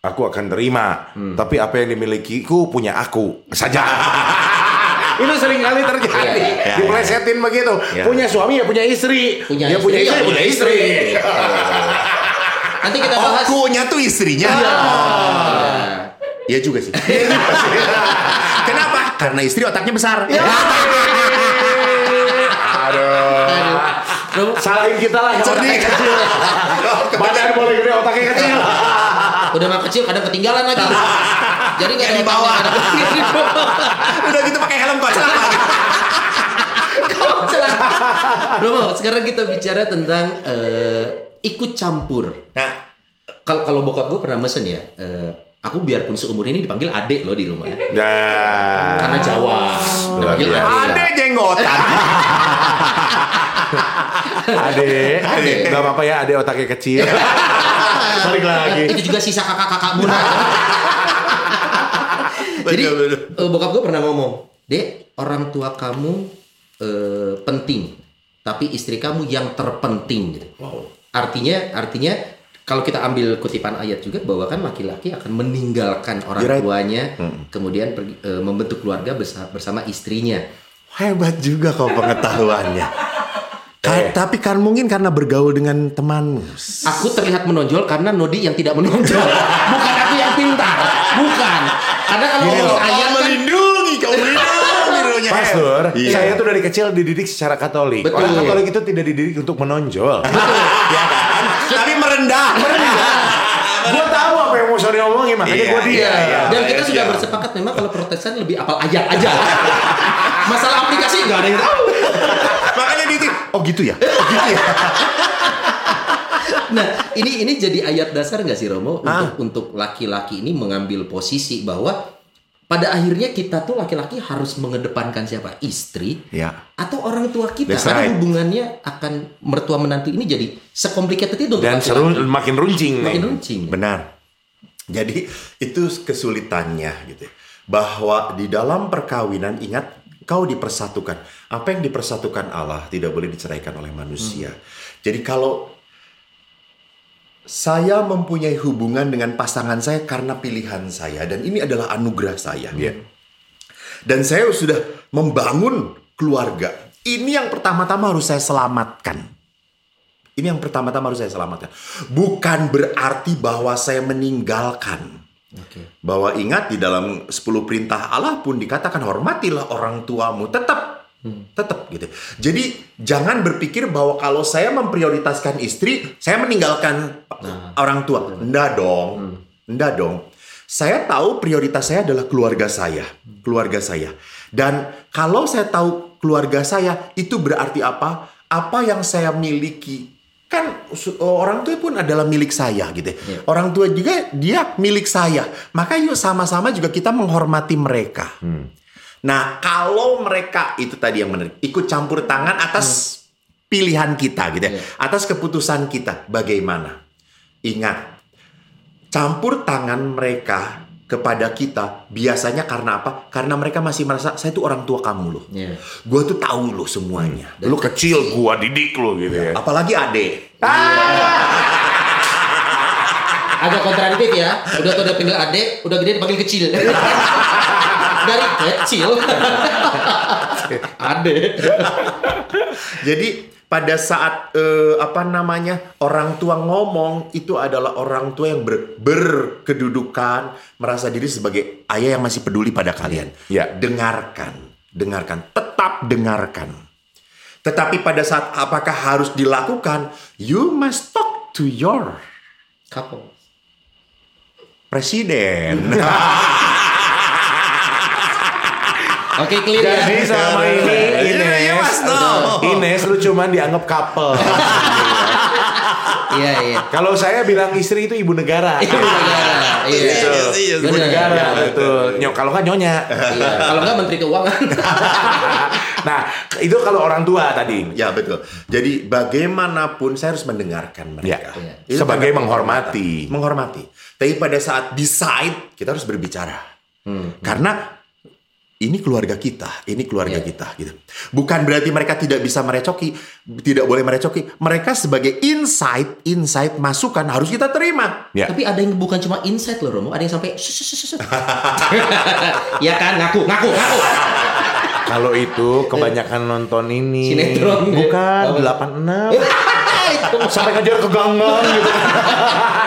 Speaker 3: aku akan terima,
Speaker 1: Hmm.
Speaker 3: tapi apa yang dimilikiku punya aku saja. [laughs] Itu sering kali terjadi.
Speaker 2: Iya,
Speaker 1: iya,
Speaker 3: Diplesetin begitu.
Speaker 1: Iya.
Speaker 3: Punya suami ya punya istri.
Speaker 2: Punya
Speaker 3: dia
Speaker 2: istri,
Speaker 3: punya
Speaker 2: ya
Speaker 3: istri,
Speaker 2: punya
Speaker 3: punya istri. [laughs]
Speaker 2: Nanti kita bahas.
Speaker 1: kunya tuh istrinya.
Speaker 2: Nah,
Speaker 1: Iya juga [laughs] sih. Kenapa? Karena istri otaknya besar.
Speaker 3: Aduh.
Speaker 2: Romo,
Speaker 3: Salahin kita lah yang otaknya kecil. Badan boleh gede otaknya kecil.
Speaker 2: udah mah kecil kadang ketinggalan lagi. Jadi nggak ada
Speaker 1: di bawah. [laughs] Udah gitu pakai helm kok celaka.
Speaker 2: Romo, sekarang kita bicara tentang eh, ikut campur.
Speaker 1: Nah,
Speaker 2: Kalau kalau bokap gue pernah mesen ya, eh, aku biarpun seumur ini dipanggil adek loh di rumah.
Speaker 3: Nah.
Speaker 2: Karena Jawa.
Speaker 3: Luar
Speaker 2: Dipanggil adek.
Speaker 1: ada jenggotan.
Speaker 3: Ade,
Speaker 2: Ade.
Speaker 3: nggak apa-apa ya, ade otaknya kecil. [laughs] Balik lagi.
Speaker 2: Itu juga sisa kakak-kakakmu. [laughs] Jadi eh, bokap gue pernah ngomong, dek orang tua kamu eh, penting, tapi istri kamu yang terpenting gitu. Artinya, artinya kalau kita ambil kutipan ayat juga bahwa kan laki-laki akan meninggalkan orang
Speaker 1: right.
Speaker 2: tuanya, kemudian pergi, eh, membentuk keluarga bersa- bersama istrinya.
Speaker 1: Hebat juga kau pengetahuannya. Ka- tapi kan mungkin karena bergaul dengan temanmu.
Speaker 2: Aku terlihat menonjol karena Nodi yang tidak menonjol, [laughs] bukan aku yang pintar, bukan. Karena kalau ngomong ayat
Speaker 1: kau
Speaker 2: kan
Speaker 1: melindungi, kau rohnya.
Speaker 3: Pastor,
Speaker 1: Iya.
Speaker 3: saya tuh dari kecil dididik secara Katolik.
Speaker 2: Betul.
Speaker 3: Orang Katolik itu tidak dididik untuk menonjol. [laughs]
Speaker 1: Ya kan? Tapi merendah.
Speaker 3: gue tahu apa yang mau sorry omongin, makanya
Speaker 1: Iya,
Speaker 3: gue dia.
Speaker 1: iya, iya.
Speaker 2: Dan kita
Speaker 1: Iya,
Speaker 2: sudah
Speaker 1: iya.
Speaker 2: bersepakat memang kalau Protestan lebih apal ayat aja. [laughs] Masalah aplikasi nggak ada yang tahu. [laughs]
Speaker 1: Makanya dia oh gitu ya? Oh gitu ya?
Speaker 2: Nah, ini ini jadi ayat dasar nggak sih Romo untuk
Speaker 1: Ah.
Speaker 2: untuk laki-laki ini mengambil posisi bahwa pada akhirnya kita tuh laki-laki harus mengedepankan siapa? Istri
Speaker 1: Ya.
Speaker 2: atau orang tua kita
Speaker 1: That's
Speaker 2: karena
Speaker 1: right.
Speaker 2: hubungannya akan mertua menantu ini jadi sekomplikated itu
Speaker 3: Dan seru makin runcing
Speaker 2: makin
Speaker 3: nih.
Speaker 2: runcing.
Speaker 1: Benar. Jadi itu kesulitannya gitu. Bahwa di dalam perkawinan ingat kau dipersatukan. Apa yang dipersatukan Allah tidak boleh diceraikan oleh manusia. Jadi kalau saya mempunyai hubungan dengan pasangan saya karena pilihan saya dan ini adalah anugerah saya.
Speaker 3: Iya.
Speaker 1: Dan saya sudah membangun keluarga. Ini yang pertama-tama harus saya selamatkan. Ini yang pertama-tama harus saya selamatkan. Bukan berarti bahwa saya meninggalkan.
Speaker 2: Oke.
Speaker 1: Bahwa ingat di dalam 10 perintah Allah pun dikatakan hormatilah orang tuamu. Tetap tetap gitu. Jadi jangan berpikir bahwa kalau saya memprioritaskan istri, saya meninggalkan orang tua. Enggak dong. Enggak dong. Saya tahu prioritas saya adalah keluarga saya, keluarga saya. Dan kalau saya tahu keluarga saya, itu berarti apa? Apa yang saya miliki kan su- orang tua pun adalah milik saya gitu. ya. Orang tua juga dia milik saya. Maka yuk sama-sama juga kita menghormati mereka. Nah, kalau mereka itu tadi yang menarik, ikut campur tangan atas pilihan kita gitu ya,
Speaker 2: Iya.
Speaker 1: atas keputusan kita, bagaimana? Ingat, campur tangan mereka kepada kita biasanya karena apa? Karena mereka masih merasa saya itu orang tua kamu loh.
Speaker 2: Iya.
Speaker 1: Gua tuh tahu loh semuanya.
Speaker 3: Lu kecil, gua didik lu gitu ya.
Speaker 1: Apalagi ade.
Speaker 2: Agak kontradiktif ya. Udah tuh udah panggil adek, udah gede dipanggil kecil. [laughs] Dari kecil. adek.
Speaker 1: Jadi pada saat eh, apa namanya orang tua ngomong itu adalah orang tua yang ber- berkedudukan merasa diri sebagai ayah yang masih peduli pada kalian.
Speaker 3: Ya.
Speaker 1: Dengarkan, dengarkan, tetap dengarkan. Tetapi pada saat apakah harus dilakukan, you must talk to your
Speaker 2: Couple.
Speaker 1: presiden. [laughs]
Speaker 2: Oke, clear ya.
Speaker 3: Jadi sama ini
Speaker 1: Iya, iya,
Speaker 3: Ines,
Speaker 1: Mas, no.
Speaker 3: Ines lu cuman dianggap couple.
Speaker 2: Iya iya.
Speaker 3: Kalau saya bilang istri itu ibu negara.
Speaker 2: Ibu negara. Iya.
Speaker 1: Iya,
Speaker 3: Ibu negara,
Speaker 2: Iya,
Speaker 3: betul. Nyok, kalau nggak nyonya.
Speaker 2: Iya. Kalau nggak Menteri Keuangan. [laughs]
Speaker 3: nah, itu kalau orang tua tadi.
Speaker 1: Ya betul. Jadi bagaimanapun saya harus mendengarkan mereka.
Speaker 3: Ya. Sebagai menghormati.
Speaker 1: Menghormati. Tapi pada saat decide kita harus berbicara. Karena ini keluarga kita, ini keluarga
Speaker 2: Ya.
Speaker 1: kita gitu. Bukan berarti mereka tidak bisa merecoki, tidak boleh merecoki. Mereka sebagai insight, insight masukan harus kita terima.
Speaker 3: Ya.
Speaker 2: Tapi ada yang bukan cuma insight loh Romo, ada yang sampai [laughs] ya kan, ngaku, ngaku, ngaku.
Speaker 3: Kalau itu kebanyakan nonton ini.
Speaker 2: Sinetron.
Speaker 3: Bukan,
Speaker 2: Apa?
Speaker 3: 86. [laughs]
Speaker 2: Itu
Speaker 3: Sampai ngejar ke ganggang gitu.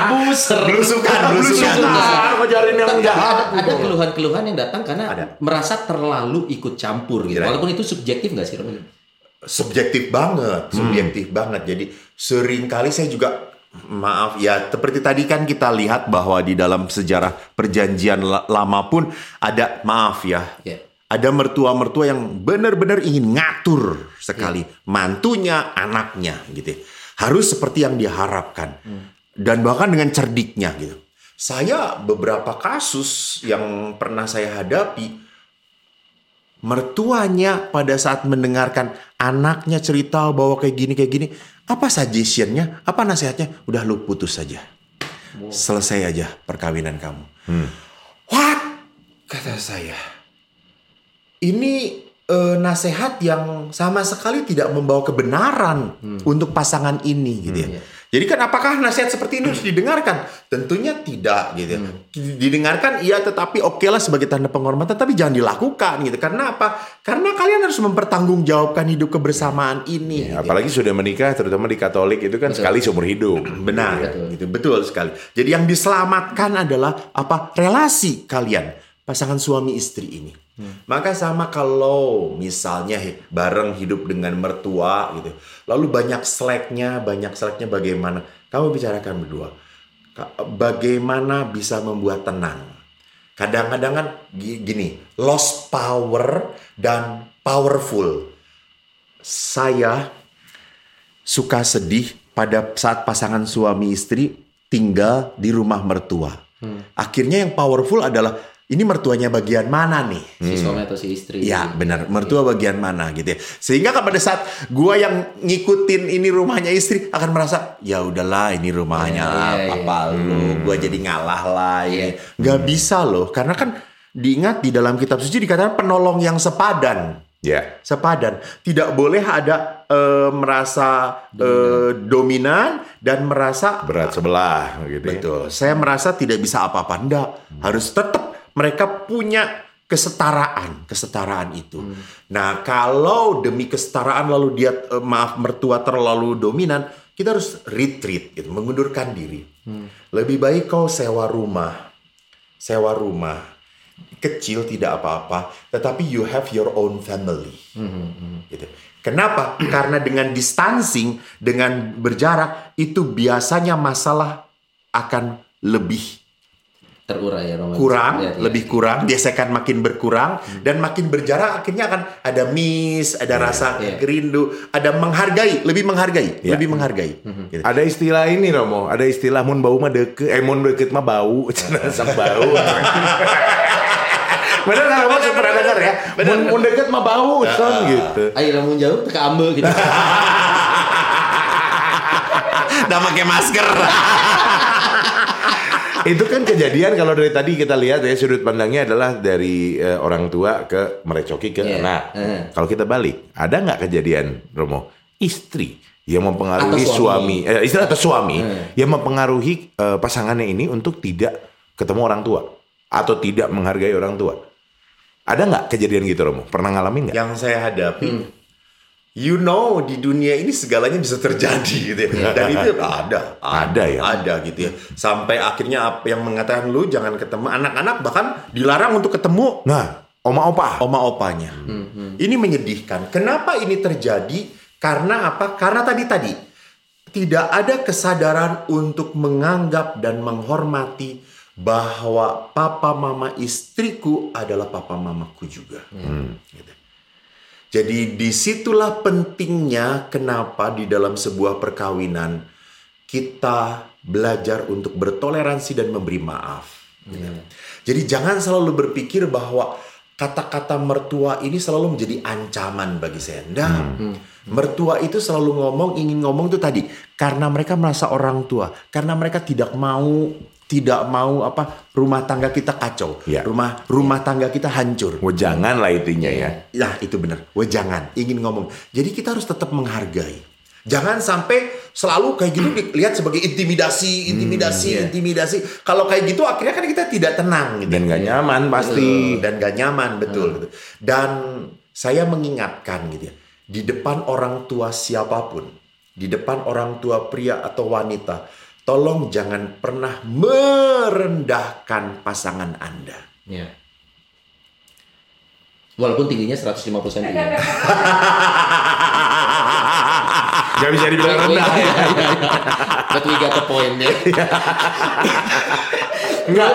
Speaker 2: buser.
Speaker 1: Belusukan, belusukan.
Speaker 3: Belusukan, ngejarin yang jahat.
Speaker 2: ada, ada keluhan-keluhan yang datang karena
Speaker 1: Ada.
Speaker 2: merasa terlalu ikut campur gitu.
Speaker 1: Iya.
Speaker 2: Walaupun itu subjektif nggak sih Romo?
Speaker 1: subjektif banget, subjektif banget. Jadi sering kali saya juga maaf ya seperti tadi kan kita lihat bahwa di dalam sejarah perjanjian la- lama pun ada maaf ya.
Speaker 2: Ya.
Speaker 1: Ada mertua-mertua yang benar-benar ingin ngatur sekali mantunya, anaknya gitu. Harus seperti yang diharapkan. Dan bahkan dengan cerdiknya gitu. Saya beberapa kasus yang pernah saya hadapi mertuanya pada saat mendengarkan anaknya cerita bahwa kayak gini kayak gini, apa suggestionnya, apa nasihatnya? Udah lu putus saja, selesai aja perkawinan kamu. What? Kata saya, ini eh, nasihat yang sama sekali tidak membawa kebenaran untuk pasangan ini, gitu ya. Jadi kan apakah nasihat seperti ini harus didengarkan? Tentunya tidak gitu. ya. Didengarkan iya tetapi oke lah sebagai tanda penghormatan tapi jangan dilakukan gitu. Karena apa? Karena kalian harus mempertanggungjawabkan hidup kebersamaan ini. gitu.
Speaker 3: Apalagi sudah menikah, terutama di Katolik itu kan sekali seumur hidup. [clears throat]
Speaker 1: Benar,
Speaker 2: Betul.
Speaker 1: gitu betul sekali. Jadi yang diselamatkan adalah apa? Relasi kalian, pasangan suami istri ini. Maka sama kalau misalnya bareng hidup dengan mertua gitu, lalu banyak slacknya, banyak slacknya bagaimana? Kamu bicarakan berdua, bagaimana bisa membuat tenang? Kadang-kadang kan gi- gini, lost power dan powerful. Saya suka sedih pada saat pasangan suami istri tinggal di rumah mertua. Akhirnya yang powerful adalah ini mertuanya bagian mana nih?
Speaker 2: Si suami atau si istri.
Speaker 1: Ya benar, mertua bagian mana gitu ya. Sehingga kan pada saat gua yang ngikutin ini rumahnya istri akan merasa ya udahlah ini rumahnya
Speaker 2: Iya,
Speaker 1: lah,
Speaker 2: iya, iya.
Speaker 1: papa lu, gua jadi ngalah lah ini.
Speaker 2: Iya.
Speaker 1: Nggak bisa loh, karena kan diingat di dalam kitab suci dikatakan penolong yang sepadan
Speaker 3: Ya.
Speaker 1: sepadan. Tidak boleh ada eh, merasa eh, dominan dan merasa
Speaker 3: Berat sebelah gitu ya.
Speaker 1: betul. Saya merasa tidak bisa apa-apa. Enggak, harus tetap mereka punya kesetaraan, kesetaraan itu. Nah, kalau demi kesetaraan lalu dia eh, maaf mertua terlalu dominan, kita harus retreat gitu, mengundurkan diri. Lebih baik kau sewa rumah. Sewa rumah kecil tidak apa-apa, tetapi you have your own family. Gitu. Kenapa? Karena dengan distancing, dengan berjarak, itu biasanya masalah akan lebih
Speaker 2: Terurai ya Romo.
Speaker 1: kurang,
Speaker 2: Lihat, lihat.
Speaker 1: lebih kurang, biasanya akan makin berkurang, dan makin berjarak akhirnya akan ada miss, ada rasa
Speaker 2: iya.
Speaker 1: rindu, ada menghargai, lebih menghargai,
Speaker 3: Iya.
Speaker 1: lebih menghargai. Gitu.
Speaker 3: Ada istilah ini Romo, ada istilah mun bau mah deket, eh mun deket mah bau, [laughs] cenah sak bau. [laughs] Bener kan Romo Saya pernah dengar ya? Mun, mun deket mah bau, son gitu.
Speaker 2: Ayo lamun jauh teka ambe gitu. [laughs]
Speaker 1: Udah pakai masker. [laughs]
Speaker 3: Itu kan kejadian kalau dari tadi kita lihat ya sudut pandangnya adalah dari eh, orang tua ke merecoki ke
Speaker 2: Iya.
Speaker 3: anak.
Speaker 2: Eh.
Speaker 3: Kalau kita balik, ada nggak kejadian Romo istri yang mempengaruhi
Speaker 2: Atau
Speaker 3: suami,
Speaker 2: suami.
Speaker 3: eh, istri atau suami
Speaker 2: Eh.
Speaker 3: yang mempengaruhi eh, pasangannya ini untuk tidak ketemu orang tua atau tidak menghargai orang tua. Ada nggak kejadian gitu Romo? Pernah ngalamin nggak?
Speaker 1: Yang saya hadapi, you know di dunia ini segalanya bisa terjadi gitu ya. Dan itu ada,
Speaker 3: Ada ya?
Speaker 1: Ada gitu ya. Sampai akhirnya apa yang mengatakan lu jangan ketemu anak-anak bahkan dilarang untuk ketemu
Speaker 3: Nah, oma opa.
Speaker 1: oma opanya. Ini menyedihkan. Kenapa ini terjadi? Karena apa? Karena tadi tadi tidak ada kesadaran untuk menganggap dan menghormati bahwa papa mama istriku adalah papa mamaku juga. Gitu. Jadi di situlah pentingnya kenapa di dalam sebuah perkawinan kita belajar untuk bertoleransi dan memberi maaf. gitu. Jadi jangan selalu berpikir bahwa kata-kata mertua ini selalu menjadi ancaman bagi saya. Nggak. Mertua itu selalu ngomong, ingin ngomong itu tadi karena mereka merasa orang tua, karena mereka tidak mau tidak mau apa rumah tangga kita kacau,
Speaker 3: Ya.
Speaker 1: rumah rumah tangga kita hancur.
Speaker 3: Oh, jangan lah itunya ya.
Speaker 1: Nah itu benar. Wah jangan ingin ngomong. Jadi kita harus tetap menghargai. Jangan sampai selalu kayak gitu dilihat sebagai intimidasi, intimidasi,
Speaker 3: iya.
Speaker 1: intimidasi. Kalau kayak gitu akhirnya kan kita tidak tenang gitu.
Speaker 3: Dan gak nyaman pasti.
Speaker 1: Dan gak nyaman betul. gitu. Dan saya mengingatkan gitu ya di depan orang tua siapa pun, di depan orang tua pria atau wanita, tolong jangan pernah merendahkan pasangan Anda.
Speaker 2: Ya. Walaupun tingginya 150 cm. [laughs]
Speaker 3: Gak bisa dibilang rendah. [laughs]
Speaker 2: But we got the point ya.
Speaker 3: Enggak.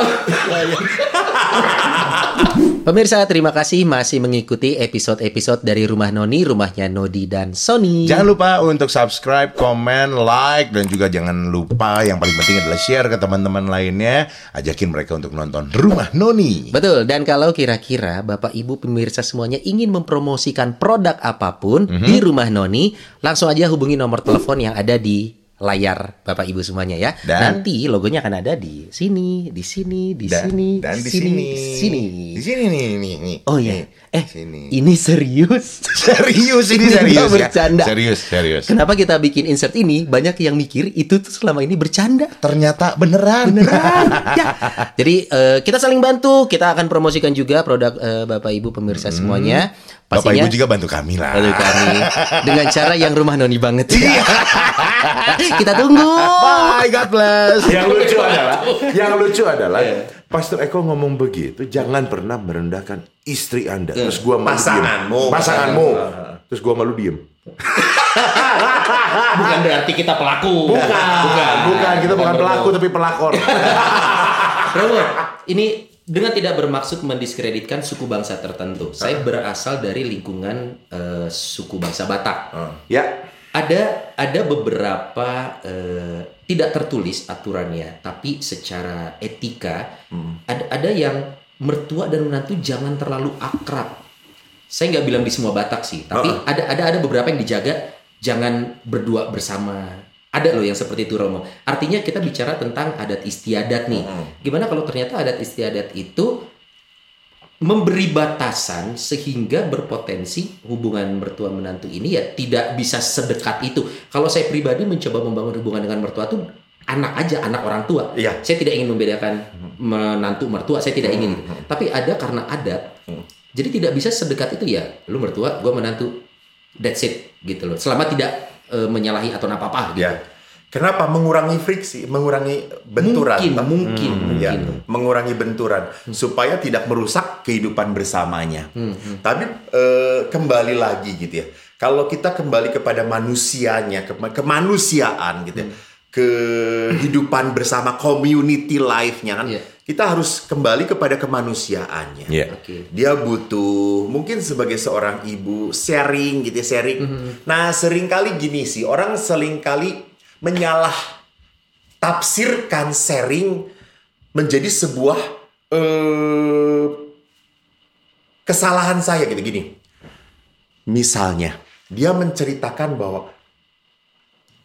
Speaker 3: [laughs]
Speaker 2: Pemirsa, terima kasih masih mengikuti episode-episode dari Rumah Noni, rumahnya Nodi dan Sony.
Speaker 3: Jangan lupa untuk subscribe, komen, like, dan juga jangan lupa yang paling penting adalah share ke teman-teman lainnya. Ajakin mereka untuk nonton Rumah Noni.
Speaker 2: Betul, dan kalau kira-kira Bapak Ibu pemirsa semuanya ingin mempromosikan produk apa pun di Rumah Noni, langsung aja hubungi nomor telepon yang ada di layar Bapak Ibu semuanya ya.
Speaker 3: Dan-
Speaker 2: Nanti logonya akan ada di sini, di sini, di
Speaker 3: Dan,
Speaker 2: sini,
Speaker 3: dan di sini.
Speaker 2: di sini.
Speaker 3: Di sini nih, nih, nih.
Speaker 2: Oh ya,
Speaker 3: Nih,
Speaker 2: eh
Speaker 3: sini.
Speaker 2: ini serius. [laughs]
Speaker 3: Serius ini
Speaker 2: Ini
Speaker 3: serius ya.
Speaker 2: bercanda.
Speaker 3: Serius, serius.
Speaker 2: Kenapa kita bikin insert ini? Banyak yang mikir itu tuh selama ini bercanda.
Speaker 3: Ternyata beneran.
Speaker 2: Beneran. [laughs] ya. Jadi eh, kita saling bantu. Kita akan promosikan juga produk eh, Bapak Ibu pemirsa semuanya.
Speaker 3: Bapak Ibu juga bantu kami lah.
Speaker 2: bantu kami dengan cara yang rumah noni banget. [laughs] kita tunggu.
Speaker 3: Bye, God bless. Yang lucu adalah, [laughs] yang lucu adalah, Pastor Eko ngomong begitu, jangan pernah merendahkan istri Anda. Terus gua malu
Speaker 1: Pasanganmu.
Speaker 3: diem. Pasanganmu. Terus gua malu diem. [laughs]
Speaker 2: Bukan berarti kita pelaku.
Speaker 3: Bukan, bukan, kita bukan pelaku tapi pelakor.
Speaker 2: Bro, ini dengan tidak bermaksud mendiskreditkan suku bangsa tertentu. Saya berasal dari lingkungan eh, suku bangsa Batak.
Speaker 3: ya,
Speaker 2: ada ada beberapa eh, tidak tertulis aturannya tapi secara etika ada ada yang mertua dan menantu jangan terlalu akrab saya nggak bilang di semua Batak sih tapi
Speaker 1: Heeh.
Speaker 2: ada ada ada beberapa yang dijaga jangan berdua bersama ada loh yang seperti itu Romo artinya kita bicara tentang adat istiadat nih gimana kalau ternyata adat istiadat itu memberi batasan sehingga berpotensi hubungan mertua menantu ini ya tidak bisa sedekat itu. Kalau saya pribadi mencoba membangun hubungan dengan mertua tuh anak aja, anak orang tua.
Speaker 1: Iya.
Speaker 2: Saya tidak ingin membedakan menantu mertua, saya tidak ingin. Tapi ada karena adat. Jadi tidak bisa sedekat itu ya. Lu mertua, gua menantu. That's it gitu loh. Selama tidak eh, menyalahi aturan apa-apa gitu.
Speaker 1: Ya. Kenapa mengurangi friksi, mengurangi benturan?
Speaker 2: Mungkin,
Speaker 1: Pak?
Speaker 2: mungkin,
Speaker 1: Ya,
Speaker 2: mungkin.
Speaker 1: mengurangi benturan supaya tidak merusak kehidupan bersamanya.
Speaker 2: Hmm,
Speaker 1: Tapi eh, kembali lagi gitu ya. Kalau kita kembali kepada manusianya, ke kemanusiaan gitu ya.
Speaker 2: Hmm.
Speaker 1: Kehidupan bersama community life-nya kan.
Speaker 2: Iya.
Speaker 1: Kita harus kembali kepada kemanusiaannya.
Speaker 3: Iya.
Speaker 2: Oke.
Speaker 1: Dia butuh mungkin sebagai seorang ibu sharing gitu ya, sharing. Nah, sering kali gini sih, orang sering kali menyalah tafsirkan sharing menjadi sebuah eh, kesalahan saya gitu gini. Misalnya, dia menceritakan bahwa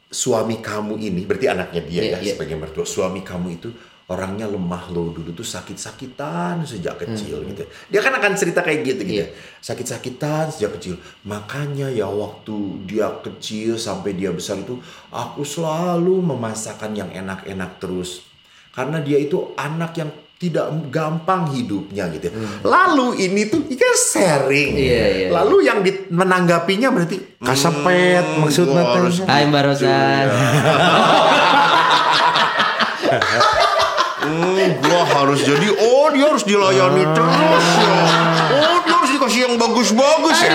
Speaker 1: suami kamu ini, berarti anaknya dia
Speaker 2: Iya,
Speaker 1: ya
Speaker 2: iya.
Speaker 1: sebagai mertua, suami kamu itu orangnya lemah loh dulu tuh sakit-sakitan sejak kecil gitu. Dia kan akan cerita kayak gitu gitu.
Speaker 2: Hmm. Iya.
Speaker 1: Sakit-sakitan sejak kecil. Makanya ya waktu dia kecil sampai dia besar itu aku selalu memasakkan yang enak-enak terus. Karena dia itu anak yang tidak gampang hidupnya gitu. ya. Lalu ini tuh kan sharing.
Speaker 2: Hmm. Iya, iya.
Speaker 1: Lalu yang di- menanggapinya berarti
Speaker 3: Kasepet,
Speaker 1: "Hmm,
Speaker 3: maksudnya
Speaker 1: gua
Speaker 3: teh."
Speaker 1: harus
Speaker 2: Hai Mbak Rosan.
Speaker 1: Hmm, gua harus jadi oh dia harus dilayani terus ya. Oh dia harus dikasih yang bagus-bagus ya.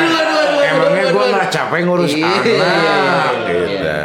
Speaker 3: Emangnya gue nggak capek ngurus
Speaker 2: Iya,
Speaker 3: anak,
Speaker 2: iya,
Speaker 3: gitu.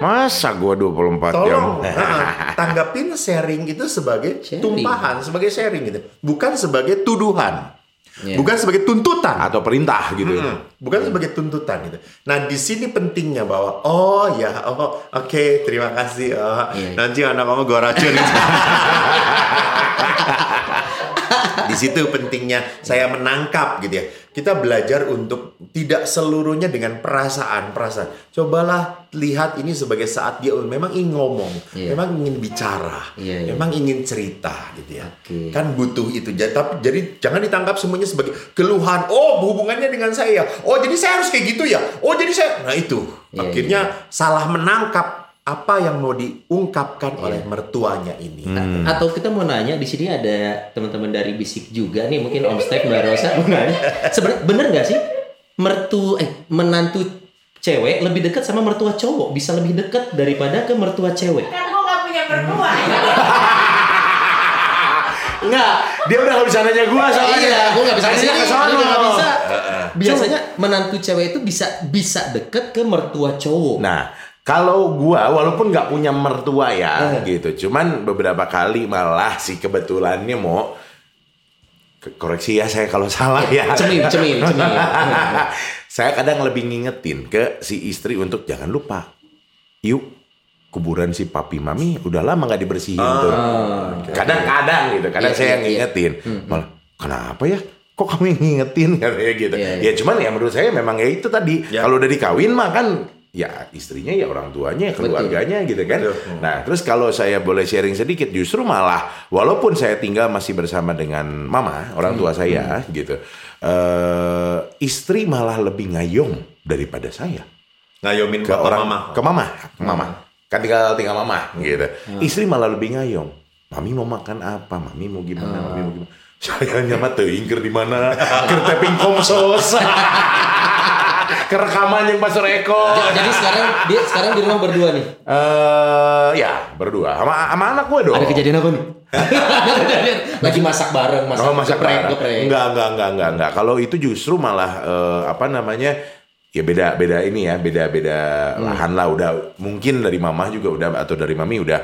Speaker 3: Masa gue 24 jam?
Speaker 1: Tolong [laughs] nah, tanggapin sharing itu sebagai
Speaker 2: Sharing.
Speaker 1: tumpahan, sebagai sharing gitu. Bukan sebagai tuduhan.
Speaker 2: Iya.
Speaker 1: bukan sebagai tuntutan.
Speaker 3: atau perintah gitu.
Speaker 1: Hmm, bukan sebagai tuntutan gitu. Nah di sini pentingnya bahwa oh ya oh oke terima kasih oh,
Speaker 2: Iya.
Speaker 1: nanti anak kamu gue racun. [laughs] di situ pentingnya saya menangkap gitu ya. Kita belajar untuk tidak seluruhnya dengan perasaan perasaan. Cobalah lihat ini sebagai saat dia memang ingin ngomong,
Speaker 2: Iya.
Speaker 1: memang ingin bicara,
Speaker 2: Iya, iya.
Speaker 1: memang ingin cerita gitu ya.
Speaker 2: Oke.
Speaker 1: Kan butuh itu. Jadi, tapi jadi jangan ditangkap semuanya sebagai keluhan. Oh, hubungannya dengan saya. Oh, jadi saya harus kayak gitu ya. Oh, jadi saya. Nah itu
Speaker 2: Iya,
Speaker 1: akhirnya salah menangkap apa yang mau diungkapkan
Speaker 2: Iya.
Speaker 1: oleh mertuanya ini.
Speaker 3: Hmm.
Speaker 2: Atau kita mau nanya di sini ada teman-teman dari Bisik juga nih mungkin Om Step Mbak Rosa mau nanya. Sebenarnya bener nggak sih mertu eh menantu cewek lebih dekat sama mertua cowok bisa lebih dekat daripada ke mertua cewek.
Speaker 5: Kan gue gak punya mertua. [laughs]
Speaker 3: Enggak, dia udah gak bisa nanya gua soalnya.
Speaker 2: Iya, gue nggak bisa
Speaker 3: Nanya ke sono.
Speaker 2: bisa. Biasanya menantu cewek itu bisa bisa deket ke mertua cowok.
Speaker 3: Nah, kalau gua walaupun nggak punya mertua ya
Speaker 2: Eh.
Speaker 3: gitu, cuman beberapa kali malah sih kebetulannya mau koreksi ya saya kalau [laughs] salah ya.
Speaker 2: Cemil, cemil, cemil. [laughs]
Speaker 3: saya kadang lebih ngingetin ke si istri untuk jangan lupa. Yuk kuburan si papi mami udah lama nggak dibersihin tuh. Kadang-kadang gitu, kadang
Speaker 2: Iya,
Speaker 3: saya
Speaker 2: iya,
Speaker 3: yang
Speaker 2: iya.
Speaker 3: ngingetin. Malah kenapa ya? Kok kamu ngingetin [laughs] katanya gitu.
Speaker 2: Iya, iya.
Speaker 3: Ya cuman ya menurut saya memang ya itu tadi.
Speaker 1: Ya.
Speaker 3: Kalau udah dikawin mah kan ya istrinya ya orang tuanya, keluarganya gitu kan.
Speaker 1: Betul.
Speaker 3: Nah, terus kalau saya boleh sharing sedikit justru malah walaupun saya tinggal masih bersama dengan mama, orang tua saya gitu. eh istri malah lebih ngayong daripada saya
Speaker 1: Ngayomin
Speaker 3: ke orang
Speaker 1: mama.
Speaker 3: ke mama, ke mama. Kan tinggal tinggal mama gitu. Istri malah lebih ngayong. Mami mau makan apa? Mami mau gimana? Mami mau gimana? [laughs] Saya nyama teuing keur di mana? [laughs] Keur teping komsos. [laughs] Kerekaman yang pas Eko.
Speaker 2: Jadi sekarang dia sekarang di rumah berdua nih.
Speaker 3: Eh ya, berdua sama sama anak gue dong.
Speaker 2: Ada kejadian apa nih? [laughs] Lagi masak bareng, masak,
Speaker 3: Oh, masak
Speaker 2: geprek,
Speaker 3: bareng.
Speaker 2: geprek.
Speaker 3: Enggak, enggak, enggak, enggak, enggak. Kalau itu justru malah eh, apa namanya? Ya beda beda ini ya, beda-beda lahan lah udah mungkin dari mama juga udah atau dari mami udah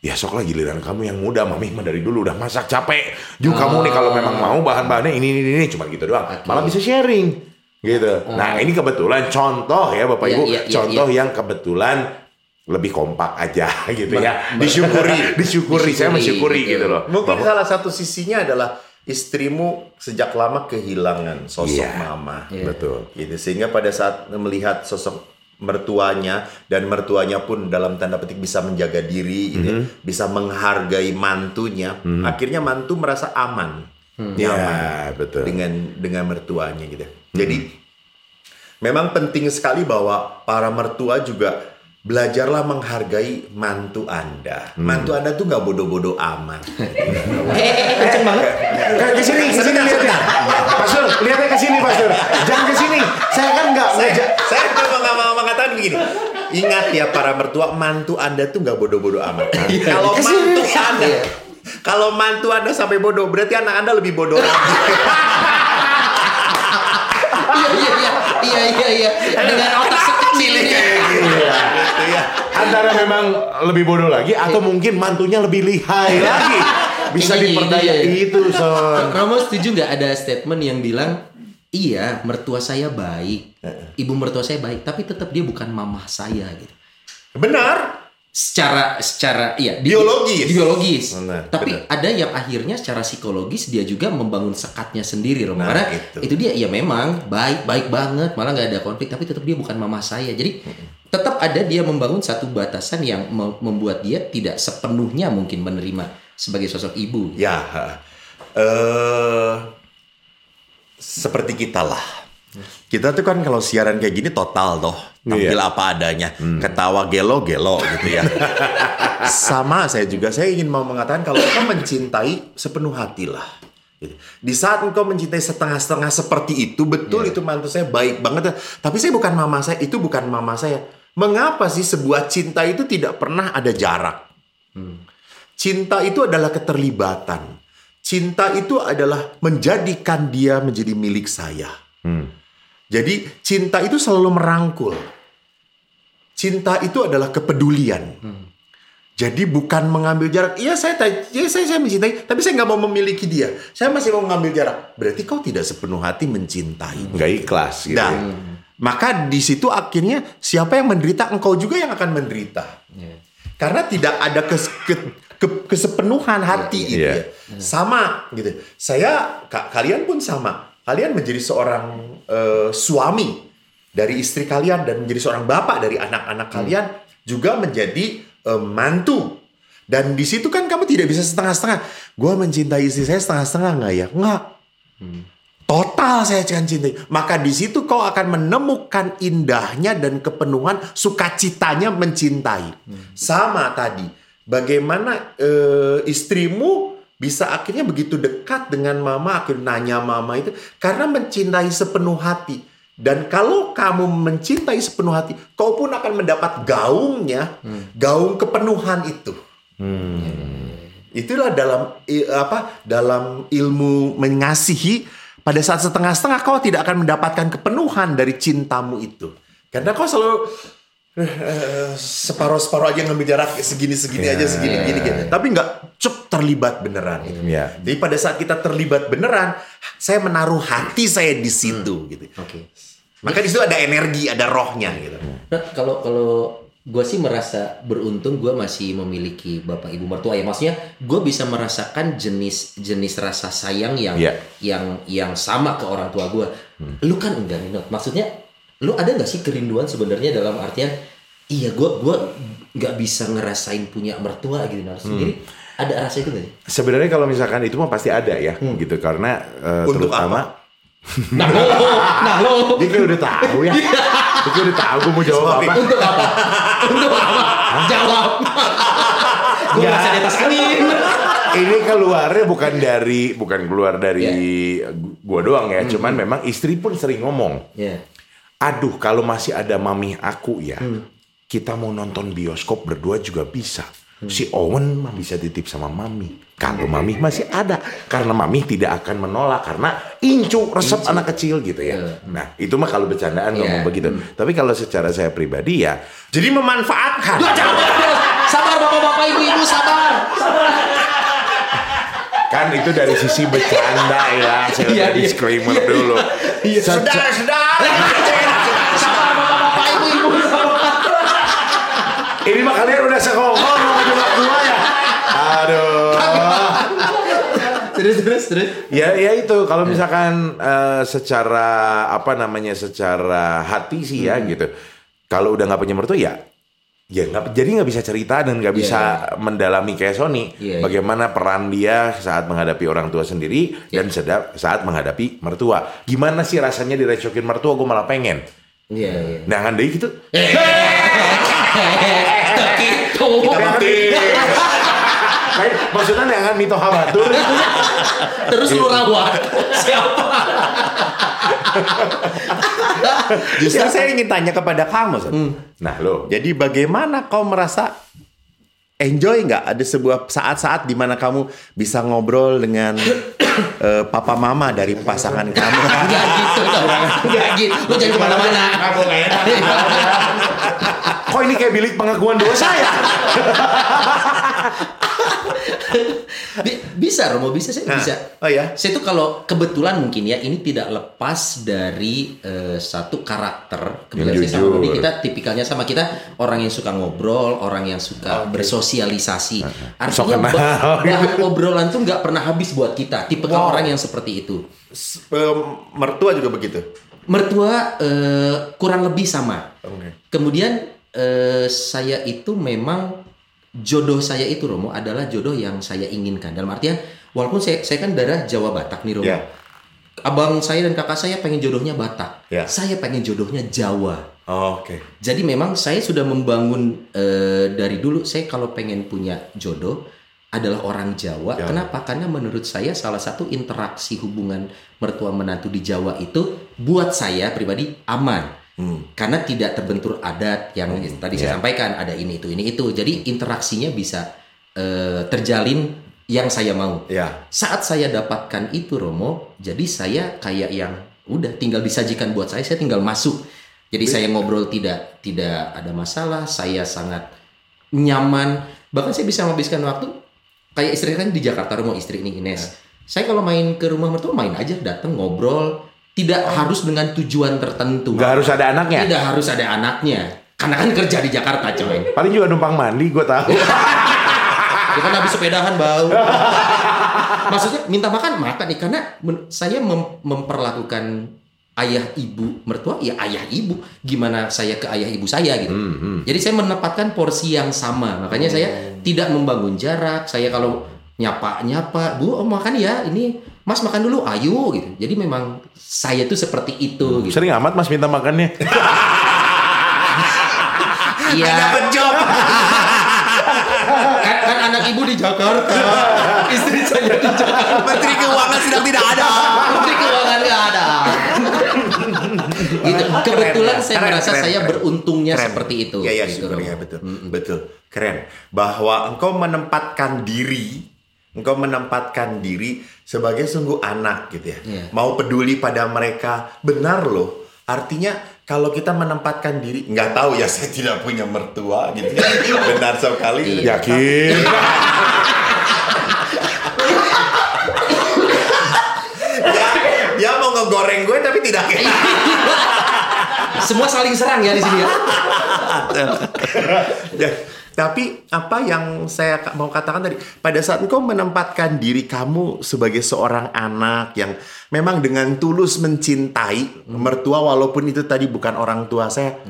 Speaker 3: ya sok lah giliran kamu yang muda mami mah dari dulu udah masak capek Ju kamu nih kalau memang mau bahan-bahannya ini ini ini cuma gitu doang malah bisa sharing gitu nah ini kebetulan contoh ya bapak
Speaker 2: Iya,
Speaker 3: ibu
Speaker 2: iya, iya,
Speaker 3: contoh yang kebetulan lebih kompak aja [laughs] gitu ya
Speaker 1: Disyukuri. [laughs]
Speaker 3: disyukuri saya
Speaker 2: Disyukuri,
Speaker 3: mensyukuri
Speaker 2: gitu.
Speaker 3: gitu loh
Speaker 1: Mungkin
Speaker 3: Bahwa-
Speaker 1: salah satu sisinya adalah istrimu sejak lama kehilangan sosok
Speaker 3: Iya.
Speaker 1: mama.
Speaker 2: Iya.
Speaker 3: betul
Speaker 1: Gitu. Sehingga pada saat melihat sosok mertuanya dan mertuanya pun dalam tanda petik bisa menjaga diri, gitu ya,
Speaker 3: Mhm.
Speaker 1: bisa menghargai mantunya, akhirnya mantu merasa aman, nyaman
Speaker 3: Ya, betul.
Speaker 1: dengan dengan mertuanya gitu. Jadi memang penting sekali bahwa para mertua juga belajarlah menghargai mantu anda. Mantu anda tuh nggak bodoh-bodoh amat. [laughs]
Speaker 2: Eh, kenceng banget.
Speaker 3: Ke ke sini, ke sini lihatnya. Pastor, lihatnya ke sini, Pastor. Jangan ke sini. Saya kan enggak
Speaker 1: saya,
Speaker 3: ngajak.
Speaker 1: saya cuma nggak mau mengatakan begini. Ingat ya para mertua, mantu anda tuh nggak bodoh-bodoh amat. Kalau mantu anda,
Speaker 2: Iya.
Speaker 1: Kalau mantu anda sampai bodoh, berarti anak anda lebih bodoh lagi.
Speaker 2: Iya, iya, iya, iya, iya, iya. Dengan otak sekecil ini.
Speaker 1: Gitu ya.
Speaker 3: Antara memang lebih bodoh lagi atau mungkin mantunya lebih lihai lagi. Bisa
Speaker 2: Ini,
Speaker 3: diperdaya
Speaker 2: ini,
Speaker 3: itu, Son.
Speaker 2: Romo setuju nggak ada statement yang bilang iya mertua saya baik, ibu mertua saya baik, tapi tetap dia bukan mamah saya gitu.
Speaker 1: Benar.
Speaker 2: Secara secara iya di-
Speaker 1: Biologis.
Speaker 2: biologis.
Speaker 1: Benar,
Speaker 2: tapi
Speaker 1: benar.
Speaker 2: ada yang akhirnya secara psikologis dia juga membangun sekatnya sendiri Romo.
Speaker 1: Nah,
Speaker 2: Karena
Speaker 1: itu.
Speaker 2: itu. dia ya memang baik baik banget, malah nggak ada konflik, tapi tetap dia bukan mamah saya. Jadi tetap ada dia membangun satu batasan yang mem- membuat dia tidak sepenuhnya mungkin menerima sebagai sosok ibu.
Speaker 1: Ya, eh seperti kita lah. Kita tuh kan kalau siaran kayak gini total toh, tampil
Speaker 3: Iya.
Speaker 1: apa adanya, ketawa gelo gelo gitu ya. [laughs] Sama saya juga, saya ingin mau mengatakan kalau engkau mencintai sepenuh hati lah. Gitu. Di saat engkau mencintai setengah-setengah seperti itu, betul itu mantu saya baik banget. Tapi saya bukan mama saya, itu bukan mama saya. Mengapa sih sebuah cinta itu tidak pernah ada jarak? Cinta itu adalah keterlibatan. Cinta itu adalah menjadikan dia menjadi milik saya. Jadi cinta itu selalu merangkul. Cinta itu adalah kepedulian. Jadi bukan mengambil jarak. Iya saya, iya saya saya mencintai, tapi saya nggak mau memiliki dia. Saya masih mau mengambil jarak. Berarti kau tidak sepenuh hati mencintai.
Speaker 3: Nggak ikhlas gitu.
Speaker 1: Nah,
Speaker 3: ya.
Speaker 1: maka di situ akhirnya siapa yang menderita, engkau juga yang akan menderita. Karena tidak ada kes- ke- ke- kesepenuhan hati itu
Speaker 3: iya.
Speaker 1: ya. Sama gitu. Saya ka- kalian pun sama. Kalian menjadi seorang eh, suami dari istri kalian dan menjadi seorang bapak dari anak-anak kalian juga menjadi eh, mantu. Dan di situ kan kamu tidak bisa setengah-setengah. Gua mencintai istri saya setengah-setengah nggak ya? Nggak. Total saya akan cintai. Maka di situ kau akan menemukan indahnya dan kepenuhan sukacitanya mencintai. Sama tadi, bagaimana eh, istrimu bisa akhirnya begitu dekat dengan mama, akhirnya nanya mama itu karena mencintai sepenuh hati. Dan kalau kamu mencintai sepenuh hati, kau pun akan mendapat gaungnya, gaung kepenuhan itu. Itulah dalam apa dalam ilmu mengasihi pada saat setengah-setengah kau tidak akan mendapatkan kepenuhan dari cintamu itu. Karena kau selalu eh, separuh-separuh aja ngambil jarak segini-segini aja segini-gini gitu. Tapi nggak cuk terlibat beneran gitu.
Speaker 3: Iya.
Speaker 1: Jadi pada saat kita terlibat beneran, saya menaruh hati saya di situ gitu.
Speaker 2: Oke.
Speaker 1: Maka di situ ada energi, ada rohnya gitu.
Speaker 2: Nah, kalau kalau gue sih merasa beruntung gue masih memiliki bapak ibu mertua ya maksudnya gue bisa merasakan jenis jenis rasa sayang yang
Speaker 3: Iya.
Speaker 2: yang yang sama ke orang tua gue lu kan enggak nih Not. maksudnya lu ada nggak sih kerinduan sebenarnya dalam artian iya gue gua nggak bisa ngerasain punya mertua gitu nah sendiri ada rasa itu nggak sih?
Speaker 3: Sebenarnya kalau misalkan itu mah pasti ada ya gitu. Karena eh,
Speaker 1: Untuk
Speaker 3: terutama [laughs]
Speaker 2: nah lo nah lo.
Speaker 3: Dia kayak udah tahu ya. [laughs] dia kayak udah tahu gue mau jawab
Speaker 1: Sorry.
Speaker 3: apa.
Speaker 2: untuk apa? Untuk apa? Jawab. Gue
Speaker 3: Nggak.
Speaker 2: di atas angin
Speaker 3: Ini keluarnya bukan dari bukan keluar dari gua doang ya, cuman memang istri pun sering ngomong.
Speaker 2: ya
Speaker 3: Aduh, kalau masih ada mami aku ya, kita mau nonton bioskop berdua juga bisa. Si Owen mah bisa titip sama mami. Kalau mami masih ada, karena mami tidak akan menolak karena incu resep anak kecil gitu ya. Nah, itu mah kalau bercandaan ngomong
Speaker 2: Iya.
Speaker 3: begitu. Tapi kalau secara saya pribadi ya,
Speaker 1: Jadi memanfaatkan.
Speaker 2: Wah, jangan, sabar bapak-bapak ibu-ibu sabar.
Speaker 3: kan itu dari sisi bercanda ya. Saya
Speaker 2: Iya,
Speaker 3: udah
Speaker 2: iya.
Speaker 3: disclaimer dulu.
Speaker 1: Sedar, sedar.
Speaker 2: Sabar bapak-bapak ibu-ibu sabar.
Speaker 3: Ini mah kalian udah sekongkol mau jebak gua ya. Aduh.
Speaker 2: Terus terus terus.
Speaker 3: Ya ya itu kalau misalkan eh, secara apa namanya secara hati sih ya gitu. Kalau udah nggak punya mertua ya ya nggak jadi nggak bisa cerita dan nggak
Speaker 2: Iya,
Speaker 3: bisa mendalami kayak Sony
Speaker 2: Iya, iya.
Speaker 3: bagaimana peran dia saat menghadapi orang tua sendiri
Speaker 2: Iya.
Speaker 3: dan sedap saat menghadapi mertua. Gimana sih rasanya direcokin mertua? Gue malah pengen.
Speaker 2: Iya iya.
Speaker 3: Nah kan deh gitu.
Speaker 2: Gitu.
Speaker 3: Kayak maksudnya jangan mito habatur.
Speaker 2: Terus lu rawat siapa?
Speaker 1: Justru saya ingin tanya kepada kamu, Son.
Speaker 3: Nah lo.
Speaker 1: Jadi bagaimana kau merasa enjoy nggak ada sebuah saat-saat di mana kamu bisa ngobrol dengan [coughs] eh, papa mama dari pasangan kamu?
Speaker 2: Enggak gitu dong. Enggak gitu. Lu jangan ke mana-mana.
Speaker 3: Kok ini kayak bilik pengakuan dosa ya? [laughs]
Speaker 2: Bi- bisa Romo bisa saya
Speaker 1: Nah,
Speaker 2: bisa.
Speaker 1: Oh ya.
Speaker 2: Saya tuh kalau kebetulan mungkin ya ini tidak lepas dari eh, satu karakter. Kebetulan saya sama. Rudi kita tipikalnya sama kita orang yang suka ngobrol, orang yang suka bersosialisasi.
Speaker 3: Sok
Speaker 2: Artinya [laughs] bahan obrolan tuh nggak pernah habis buat kita. Tipe
Speaker 1: Wow.
Speaker 2: orang yang seperti itu.
Speaker 1: Em, mertua juga begitu.
Speaker 2: Mertua eh, kurang lebih sama.
Speaker 1: Oke.
Speaker 2: Kemudian eh, saya itu memang jodoh saya itu Romo adalah jodoh yang saya inginkan. Dalam artian walaupun saya saya kan darah Jawa Batak nih Romo.
Speaker 1: Ya.
Speaker 2: Abang saya dan kakak saya pengen jodohnya Batak.
Speaker 1: Ya.
Speaker 2: Saya pengen jodohnya Jawa.
Speaker 1: Oh, Oke.
Speaker 2: Jadi memang saya sudah membangun eh, dari dulu saya kalau pengen punya jodoh adalah orang Jawa.
Speaker 1: Ya.
Speaker 2: Kenapa? Karena menurut saya salah satu interaksi hubungan mertua menantu di Jawa itu buat saya pribadi aman.
Speaker 1: Hmm.
Speaker 2: Karena tidak terbentur adat yang tadi saya
Speaker 3: ya.
Speaker 2: sampaikan ada ini itu ini itu. Jadi interaksinya bisa eh, terjalin yang saya mau.
Speaker 1: Ya.
Speaker 2: Saat saya dapatkan itu Romo, jadi saya kayak yang udah tinggal disajikan buat saya, saya tinggal masuk. Jadi saya ngobrol tidak tidak ada masalah, saya sangat nyaman Bahkan saya bisa menghabiskan waktu kayak istri kan di Jakarta rumah istri ini Ines. Saya kalau main ke rumah mertua main aja, datang ngobrol, tidak harus dengan tujuan tertentu.
Speaker 3: Nggak harus ada anaknya.
Speaker 2: Tidak harus ada anaknya. Karena kan kerja di Jakarta, coy. [laughs]
Speaker 3: Paling juga numpang mandi, gue tahu.
Speaker 2: Ya kan habis sepedahan bau. [laughs] Maksudnya minta makan makan nih karena saya mem- memperlakukan ayah ibu mertua ya ayah ibu gimana saya ke ayah ibu saya gitu. Jadi saya menempatkan porsi yang sama. Makanya saya tidak membangun jarak. Saya kalau nyapa nyapa, "Bu, oh, makan ya. Ini Mas makan dulu, ayo gitu. Jadi memang saya tuh seperti itu gitu.
Speaker 3: Sering amat mas minta makannya. [laughs]
Speaker 2: Iya.
Speaker 1: Dapat job.
Speaker 2: kan, kan anak ibu di Jakarta. [laughs] Istri saya di Jakarta.
Speaker 1: Menteri Keuangan sedang tidak ada.
Speaker 2: Menteri Keuangan nggak ada. gitu. Kebetulan
Speaker 1: Keren,
Speaker 2: saya
Speaker 1: keren,
Speaker 2: merasa
Speaker 1: keren,
Speaker 2: saya
Speaker 1: keren.
Speaker 2: beruntungnya
Speaker 1: Keren.
Speaker 2: seperti itu.
Speaker 1: Iya, iya,
Speaker 2: gitu,
Speaker 1: syukur
Speaker 2: Romo.
Speaker 1: ya, betul. Betul. Keren. Bahwa engkau menempatkan diri, engkau menempatkan diri sebagai sungguh anak gitu ya.
Speaker 2: Iya.
Speaker 1: Mau peduli pada mereka, benar loh. Artinya kalau kita menempatkan diri, nggak tahu ya [laughs] saya tidak punya mertua gitu ya. [laughs] Benar sekali.
Speaker 2: Iya.
Speaker 3: Yakin?
Speaker 1: dia, dia mau ngegoreng gue tapi tidak.
Speaker 2: Semua saling serang ya di sini ya.
Speaker 1: Tapi apa yang saya mau katakan tadi, pada saat engkau menempatkan diri kamu sebagai seorang anak yang memang dengan tulus mencintai mertua walaupun itu tadi bukan orang tua saya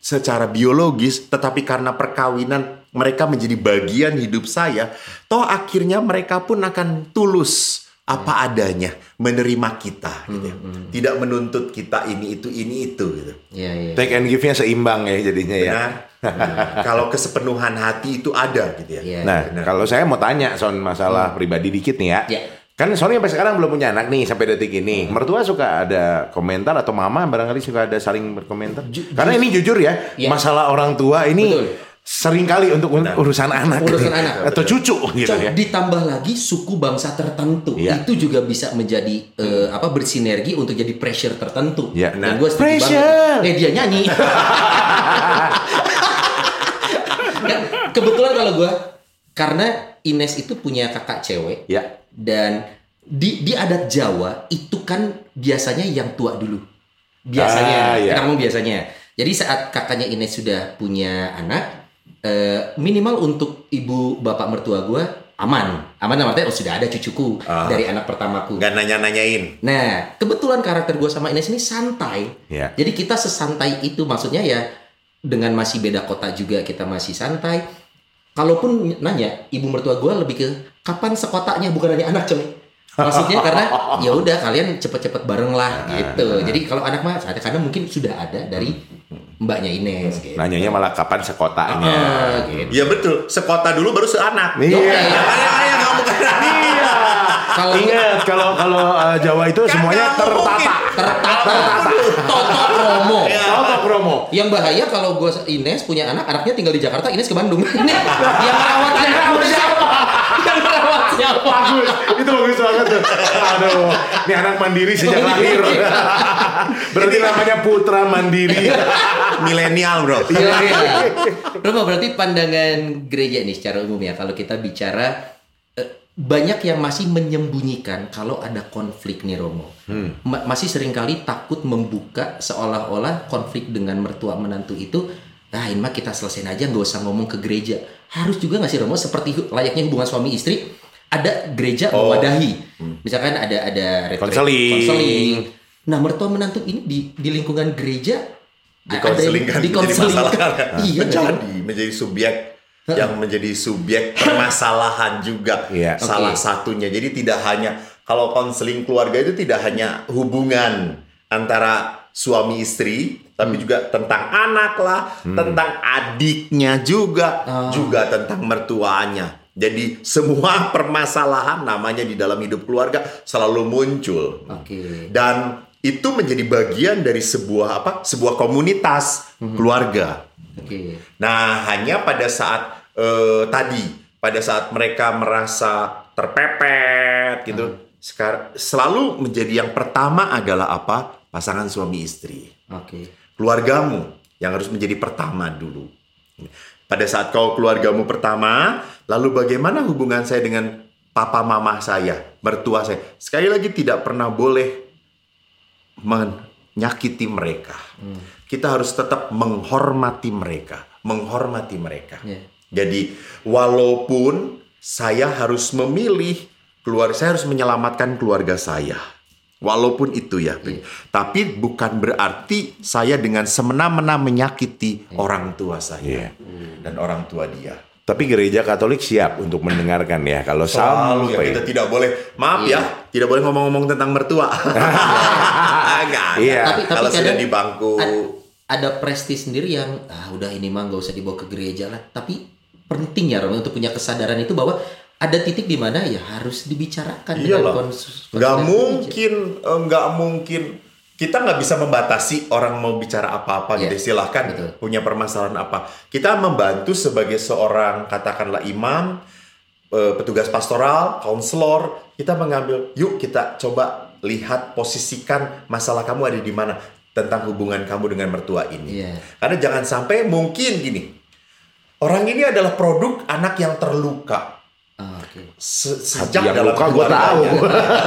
Speaker 1: secara biologis, tetapi karena perkawinan mereka menjadi bagian hidup saya, toh akhirnya mereka pun akan tulus apa adanya menerima kita gitu ya. Tidak menuntut kita ini itu ini itu gitu.
Speaker 2: Iya, iya.
Speaker 3: Take and give-nya seimbang ya jadinya ya.
Speaker 1: Benar. [laughs] Kalau kesepenuhan hati itu ada gitu ya.
Speaker 2: Iya.
Speaker 3: Nah,
Speaker 1: Benar.
Speaker 3: kalau saya mau tanya soal masalah pribadi dikit nih ya.
Speaker 2: Ya.
Speaker 3: Kan Sony sampai sekarang belum punya anak nih sampai detik ini. Mertua suka ada komentar atau mama barangkali suka ada saling berkomentar. Karena ini jujur ya,
Speaker 2: Ya.
Speaker 3: masalah orang tua ini
Speaker 2: Betul.
Speaker 3: Sering kali untuk urusan anak.
Speaker 2: Urusan anak.
Speaker 3: atau cucu gitu
Speaker 2: Coba
Speaker 3: ya.
Speaker 2: ditambah lagi suku bangsa tertentu
Speaker 3: Iya.
Speaker 2: itu juga bisa menjadi eh, apa bersinergi untuk jadi pressure tertentu.
Speaker 3: Iya.
Speaker 2: Dan
Speaker 3: Nah.
Speaker 2: gue setuju
Speaker 3: Pressure.
Speaker 2: banget. Eh dia nyanyi. [laughs] Nggak, kebetulan kalau gue karena Ines itu punya kakak cewek
Speaker 3: Ya.
Speaker 2: dan di di adat Jawa itu kan biasanya yang tua dulu. Biasanya,
Speaker 3: Ah, iya.
Speaker 2: kita ngomong biasanya. Jadi saat kakaknya Ines sudah punya anak, eh, minimal untuk ibu bapak mertua gue aman, aman dalam artinya oh sudah ada cucuku
Speaker 1: Ah.
Speaker 2: dari anak pertamaku.
Speaker 1: nggak nanya-nanyain.
Speaker 2: Nah, kebetulan karakter gue sama Ines ini santai.
Speaker 3: Ya.
Speaker 2: Jadi kita sesantai itu maksudnya ya dengan masih beda kota juga kita masih santai. Kalaupun nanya, ibu mertua gue lebih ke kapan sekotaknya bukan nanya anak coy. Maksudnya karena [laughs] ya udah kalian cepet-cepet bareng lah gitu. Jadi kalau anak mah karena mungkin sudah ada dari mbaknya Ines gitu.
Speaker 3: Nanyanya malah kapan sekotanya.
Speaker 2: Ah, gitu.
Speaker 1: Iya betul. Sekota dulu baru seanak.
Speaker 3: Iya.
Speaker 1: Makanya kamu kan.
Speaker 3: Iya.
Speaker 2: Kalau
Speaker 3: Ingat kalau kalau uh, Jawa itu semuanya
Speaker 1: nggak mungkin.
Speaker 3: tertata.
Speaker 2: tertata, toto promo.
Speaker 1: Iya.
Speaker 3: Toto promo.
Speaker 2: Yang bahaya kalau gue Ines punya anak, anaknya tinggal di Jakarta, Ines ke Bandung. [laughs] Ini yang merawat anak siapa? [laughs]
Speaker 3: Bagus, itu bagus banget tuh. Aduh, ini anak mandiri sejak lahir. Berarti namanya putra mandiri.
Speaker 1: Milenial bro.
Speaker 2: Iya, iya. Romo, berarti pandangan gereja nih secara umum ya, kalau kita bicara eh, banyak yang masih menyembunyikan kalau ada konflik nih Romo. Ma- masih sering kali takut membuka seolah-olah konflik dengan mertua menantu itu ah ini mah kita selesaiin aja nggak usah ngomong ke gereja. Harus juga nggak sih Romo seperti layaknya hubungan suami istri ada gereja
Speaker 1: Oh.
Speaker 2: mewadahi. Misalkan ada ada retreat,
Speaker 3: Konseling.
Speaker 2: konseling. Nah, mertua menantu ini di di lingkungan gereja
Speaker 1: Dikonselingkan
Speaker 2: yang
Speaker 1: menjadi masalah.
Speaker 2: dikonselingkan. [laughs] Iya, nggak sih?
Speaker 1: menjadi menjadi subjek yang menjadi subjek permasalahan juga
Speaker 3: Iya.
Speaker 1: salah
Speaker 2: Oke.
Speaker 1: satunya. Jadi tidak hanya kalau konseling keluarga itu tidak hanya hubungan antara suami istri, tapi juga tentang anak lah, tentang adiknya juga,
Speaker 2: Oh.
Speaker 1: juga tentang mertuanya. Jadi semua [laughs] permasalahan namanya di dalam hidup keluarga selalu muncul.
Speaker 2: Oke.
Speaker 1: Dan itu menjadi bagian dari sebuah apa? Sebuah komunitas keluarga.
Speaker 2: Oke.
Speaker 1: Nah, hanya pada saat eh, tadi, pada saat mereka merasa terpepet gitu, sekar- selalu menjadi yang pertama adalah apa? Pasangan suami istri.
Speaker 2: Oke.
Speaker 1: Keluargamu yang harus menjadi pertama dulu. Pada saat kau keluargamu pertama, lalu bagaimana hubungan saya dengan papa mama saya, mertua saya? Sekali lagi tidak pernah boleh menyakiti mereka. Kita harus tetap menghormati mereka, menghormati mereka.
Speaker 2: Iya.
Speaker 1: Jadi walaupun saya harus memilih keluar, saya harus menyelamatkan keluarga saya. Walaupun itu ya, tapi bukan berarti saya dengan semena-mena menyakiti orang tua saya dan orang tua dia.
Speaker 3: Tapi gereja Katolik siap untuk mendengarkan ya kalau
Speaker 1: Selalu ya kita tidak boleh, maaf
Speaker 2: Iya.
Speaker 1: ya, tidak boleh ngomong-ngomong tentang mertua. [laughs] Enggak.
Speaker 3: Iya.
Speaker 2: Tapi- tapi
Speaker 1: Kalau sudah di bangku,
Speaker 2: Ad- ada prestis sendiri yang ah udah ini mah nggak usah dibawa ke gereja lah. Tapi penting ya Romi untuk punya kesadaran itu bahwa ada titik di mana ya harus dibicarakan
Speaker 1: Iyalah.
Speaker 2: konsus-
Speaker 1: nggak
Speaker 2: konsep
Speaker 1: mungkin, eh, nggak mungkin. Kita nggak bisa membatasi orang mau bicara apa-apa
Speaker 2: Iya,
Speaker 1: gitu. Silahkan
Speaker 2: betul.
Speaker 1: punya permasalahan apa. Kita membantu sebagai seorang katakanlah imam, eh, petugas pastoral, konselor. Kita mengambil, yuk kita coba lihat posisikan masalah kamu ada di mana tentang hubungan kamu dengan mertua ini.
Speaker 2: Iya.
Speaker 1: Karena jangan sampai mungkin gini, orang ini adalah produk anak yang terluka.
Speaker 2: Ah.
Speaker 1: Se-
Speaker 3: Hati
Speaker 1: sejak
Speaker 3: yang
Speaker 1: dalam
Speaker 3: luka gua
Speaker 1: keluarganya.
Speaker 3: tahu.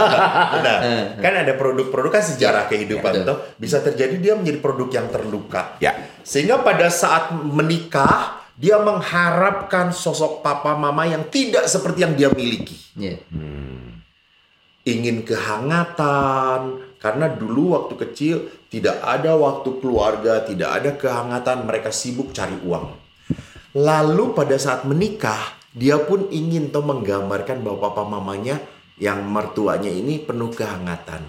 Speaker 3: [laughs]
Speaker 1: Nah, kan ada produk-produk kan sejarah kehidupan
Speaker 2: betul.
Speaker 1: tuh bisa terjadi dia menjadi produk yang terluka.
Speaker 3: Ya.
Speaker 1: Sehingga pada saat menikah dia mengharapkan sosok papa mama yang tidak seperti yang dia miliki.
Speaker 2: Iya.
Speaker 1: Ingin kehangatan karena dulu waktu kecil tidak ada waktu keluarga, tidak ada kehangatan, mereka sibuk cari uang. Lalu pada saat menikah, dia pun ingin tuh menggambarkan bahwa papa mamanya yang mertuanya ini penuh kehangatan.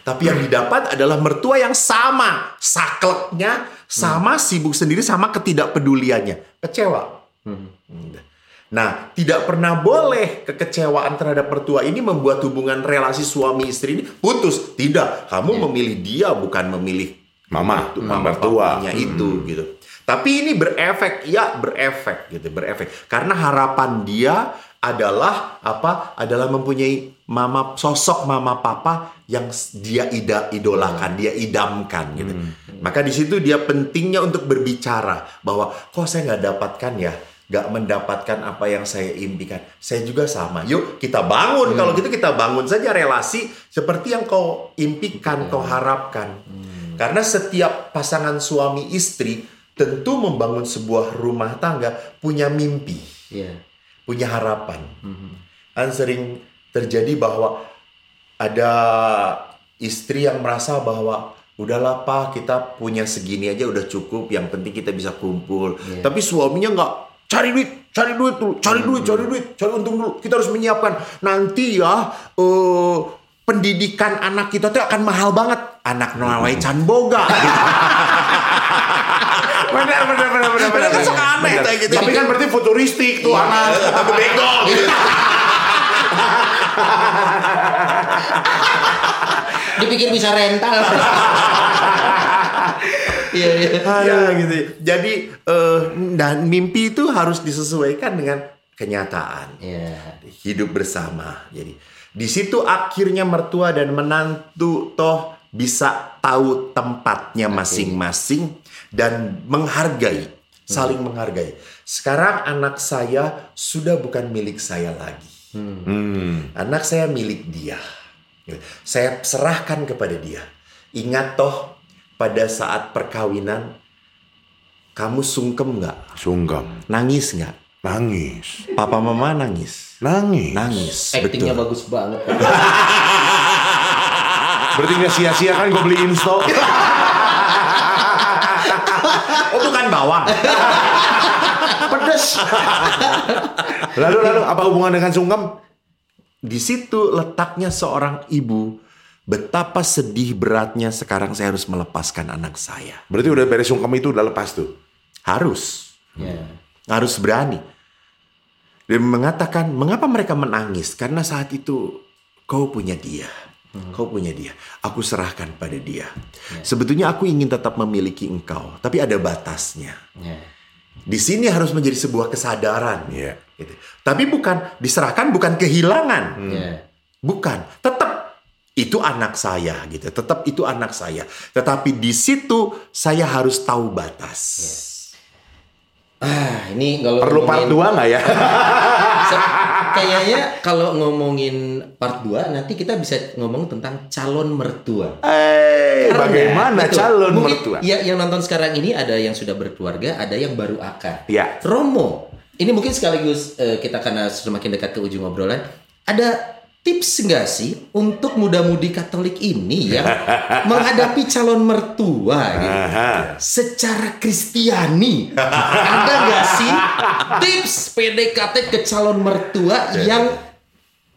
Speaker 1: Tapi yang didapat adalah mertua yang sama, sakleknya, sama sibuk sendiri, sama ketidakpeduliannya. Kecewa. Nah, tidak pernah boleh kekecewaan terhadap mertua ini membuat hubungan relasi suami istri ini putus. Tidak, kamu memilih dia bukan memilih
Speaker 3: Mama, mama mertua.
Speaker 1: itu gitu. Tapi ini berefek, ya berefek gitu, berefek. Karena harapan dia adalah apa? Adalah mempunyai mama sosok mama papa yang dia ida idolakan, dia idamkan gitu. Maka di situ dia pentingnya untuk berbicara bahwa kok saya nggak dapatkan ya, nggak mendapatkan apa yang saya impikan. Saya juga sama. Yuk kita bangun. Kalau gitu kita bangun saja relasi seperti yang kau impikan, kau harapkan. Karena setiap pasangan suami istri tentu membangun sebuah rumah tangga punya mimpi,
Speaker 2: Iya.
Speaker 1: punya harapan. Kan sering terjadi bahwa ada istri yang merasa bahwa udahlah pak kita punya segini aja udah cukup, yang penting kita bisa kumpul. Tapi suaminya nggak cari duit, cari duit dulu, cari duit, cari duit, cari untung dulu. Kita harus menyiapkan nanti ya. eh pendidikan anak kita tuh akan mahal banget. Anak nawai can boga. [laughs]
Speaker 3: Benar, benar, benar, benar,
Speaker 1: Benar kan suka aneh kayak gitu.
Speaker 3: Tapi kan berarti futuristik tuh anak. [laughs]
Speaker 1: Tapi bego [laughs] gitu.
Speaker 2: Dipikir bisa rental. [laughs] Iya, iya.
Speaker 1: Ya gitu. Jadi eh, dan mimpi itu harus disesuaikan dengan kenyataan.
Speaker 2: Iya.
Speaker 1: Hidup bersama. Jadi di situ akhirnya mertua dan menantu toh bisa tahu tempatnya masing-masing dan menghargai, saling menghargai. Sekarang anak saya sudah bukan milik saya lagi.
Speaker 3: Hmm.
Speaker 1: Anak saya milik dia. Saya serahkan kepada dia. Ingat toh pada saat perkawinan kamu sungkem nggak?
Speaker 3: Sungkem.
Speaker 1: Nangis nggak?
Speaker 3: Nangis.
Speaker 1: Papa mama nangis.
Speaker 3: Nangis.
Speaker 1: Nangis.
Speaker 2: Actingnya
Speaker 1: betul.
Speaker 2: bagus banget. [laughs]
Speaker 3: Berarti nggak sia-sia kan gue beli install. [laughs]
Speaker 1: Oh bukan bawang. [laughs]
Speaker 3: Pedes. lalu lalu apa hubungan dengan sungkem?
Speaker 1: Di situ letaknya seorang ibu. Betapa sedih beratnya sekarang saya harus melepaskan anak saya.
Speaker 3: Berarti udah beres sungkem itu udah lepas tuh.
Speaker 1: Harus.
Speaker 2: Iya.
Speaker 1: Harus berani. Dan mengatakan, mengapa mereka menangis? Karena saat itu kau punya dia. Kau punya dia. Aku serahkan pada dia. Sebetulnya aku ingin tetap memiliki engkau. Tapi ada batasnya.
Speaker 2: Iya.
Speaker 1: Di sini harus menjadi sebuah kesadaran.
Speaker 3: Iya.
Speaker 1: Gitu. Tapi bukan, diserahkan bukan kehilangan.
Speaker 2: Iya.
Speaker 1: Bukan, tetap itu anak saya gitu. Tetap itu anak saya. Tetapi di situ saya harus tahu batas.
Speaker 2: Ah, ini kalau
Speaker 3: Perlu part
Speaker 2: ngomongin-
Speaker 3: 2 nggak ya? [laughs] [laughs]
Speaker 2: Kayaknya kalau ngomongin part 2 nanti kita bisa ngomong tentang calon mertua.
Speaker 3: Eh, bagaimana
Speaker 2: Betul.
Speaker 3: calon
Speaker 2: Mungkin
Speaker 3: mertua?
Speaker 2: Ya, yang nonton sekarang ini ada yang sudah berkeluarga, ada yang baru akan.
Speaker 3: Ya.
Speaker 2: Romo, ini mungkin sekaligus eh, kita karena semakin dekat ke ujung obrolan, ada tips enggak sih untuk muda-mudi Katolik ini yang [laughs] menghadapi calon mertua gitu, secara Kristiani? ada nggak sih tips PDKT ke calon mertua yang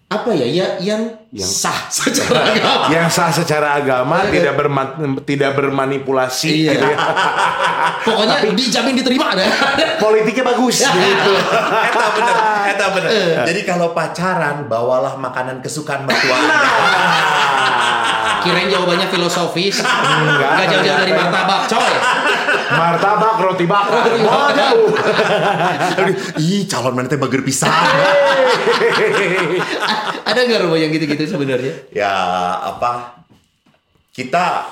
Speaker 2: apa ya, ya yang, sah secara [laughs] agama?
Speaker 3: Yang sah secara agama tidak berma- tidak bermanipulasi
Speaker 2: Iya.
Speaker 3: gitu ya. [laughs]
Speaker 2: Pokoknya dijamin diterima ada. [laughs]
Speaker 3: Politiknya bagus gitu.
Speaker 1: Eta bener, eta bener. Jadi kalau pacaran, bawalah makanan kesukaan mertua Anda.
Speaker 2: Kirain jawabannya filosofis.
Speaker 3: Enggak.
Speaker 2: Enggak jauh-jauh dari martabak, coy.
Speaker 3: Martabak roti bakar. Wah, jauh.
Speaker 1: Aduh, Ih, calon mana teh bager pisan.
Speaker 2: Ada nggak Romo yang gitu-gitu sebenarnya?
Speaker 1: ya apa? Kita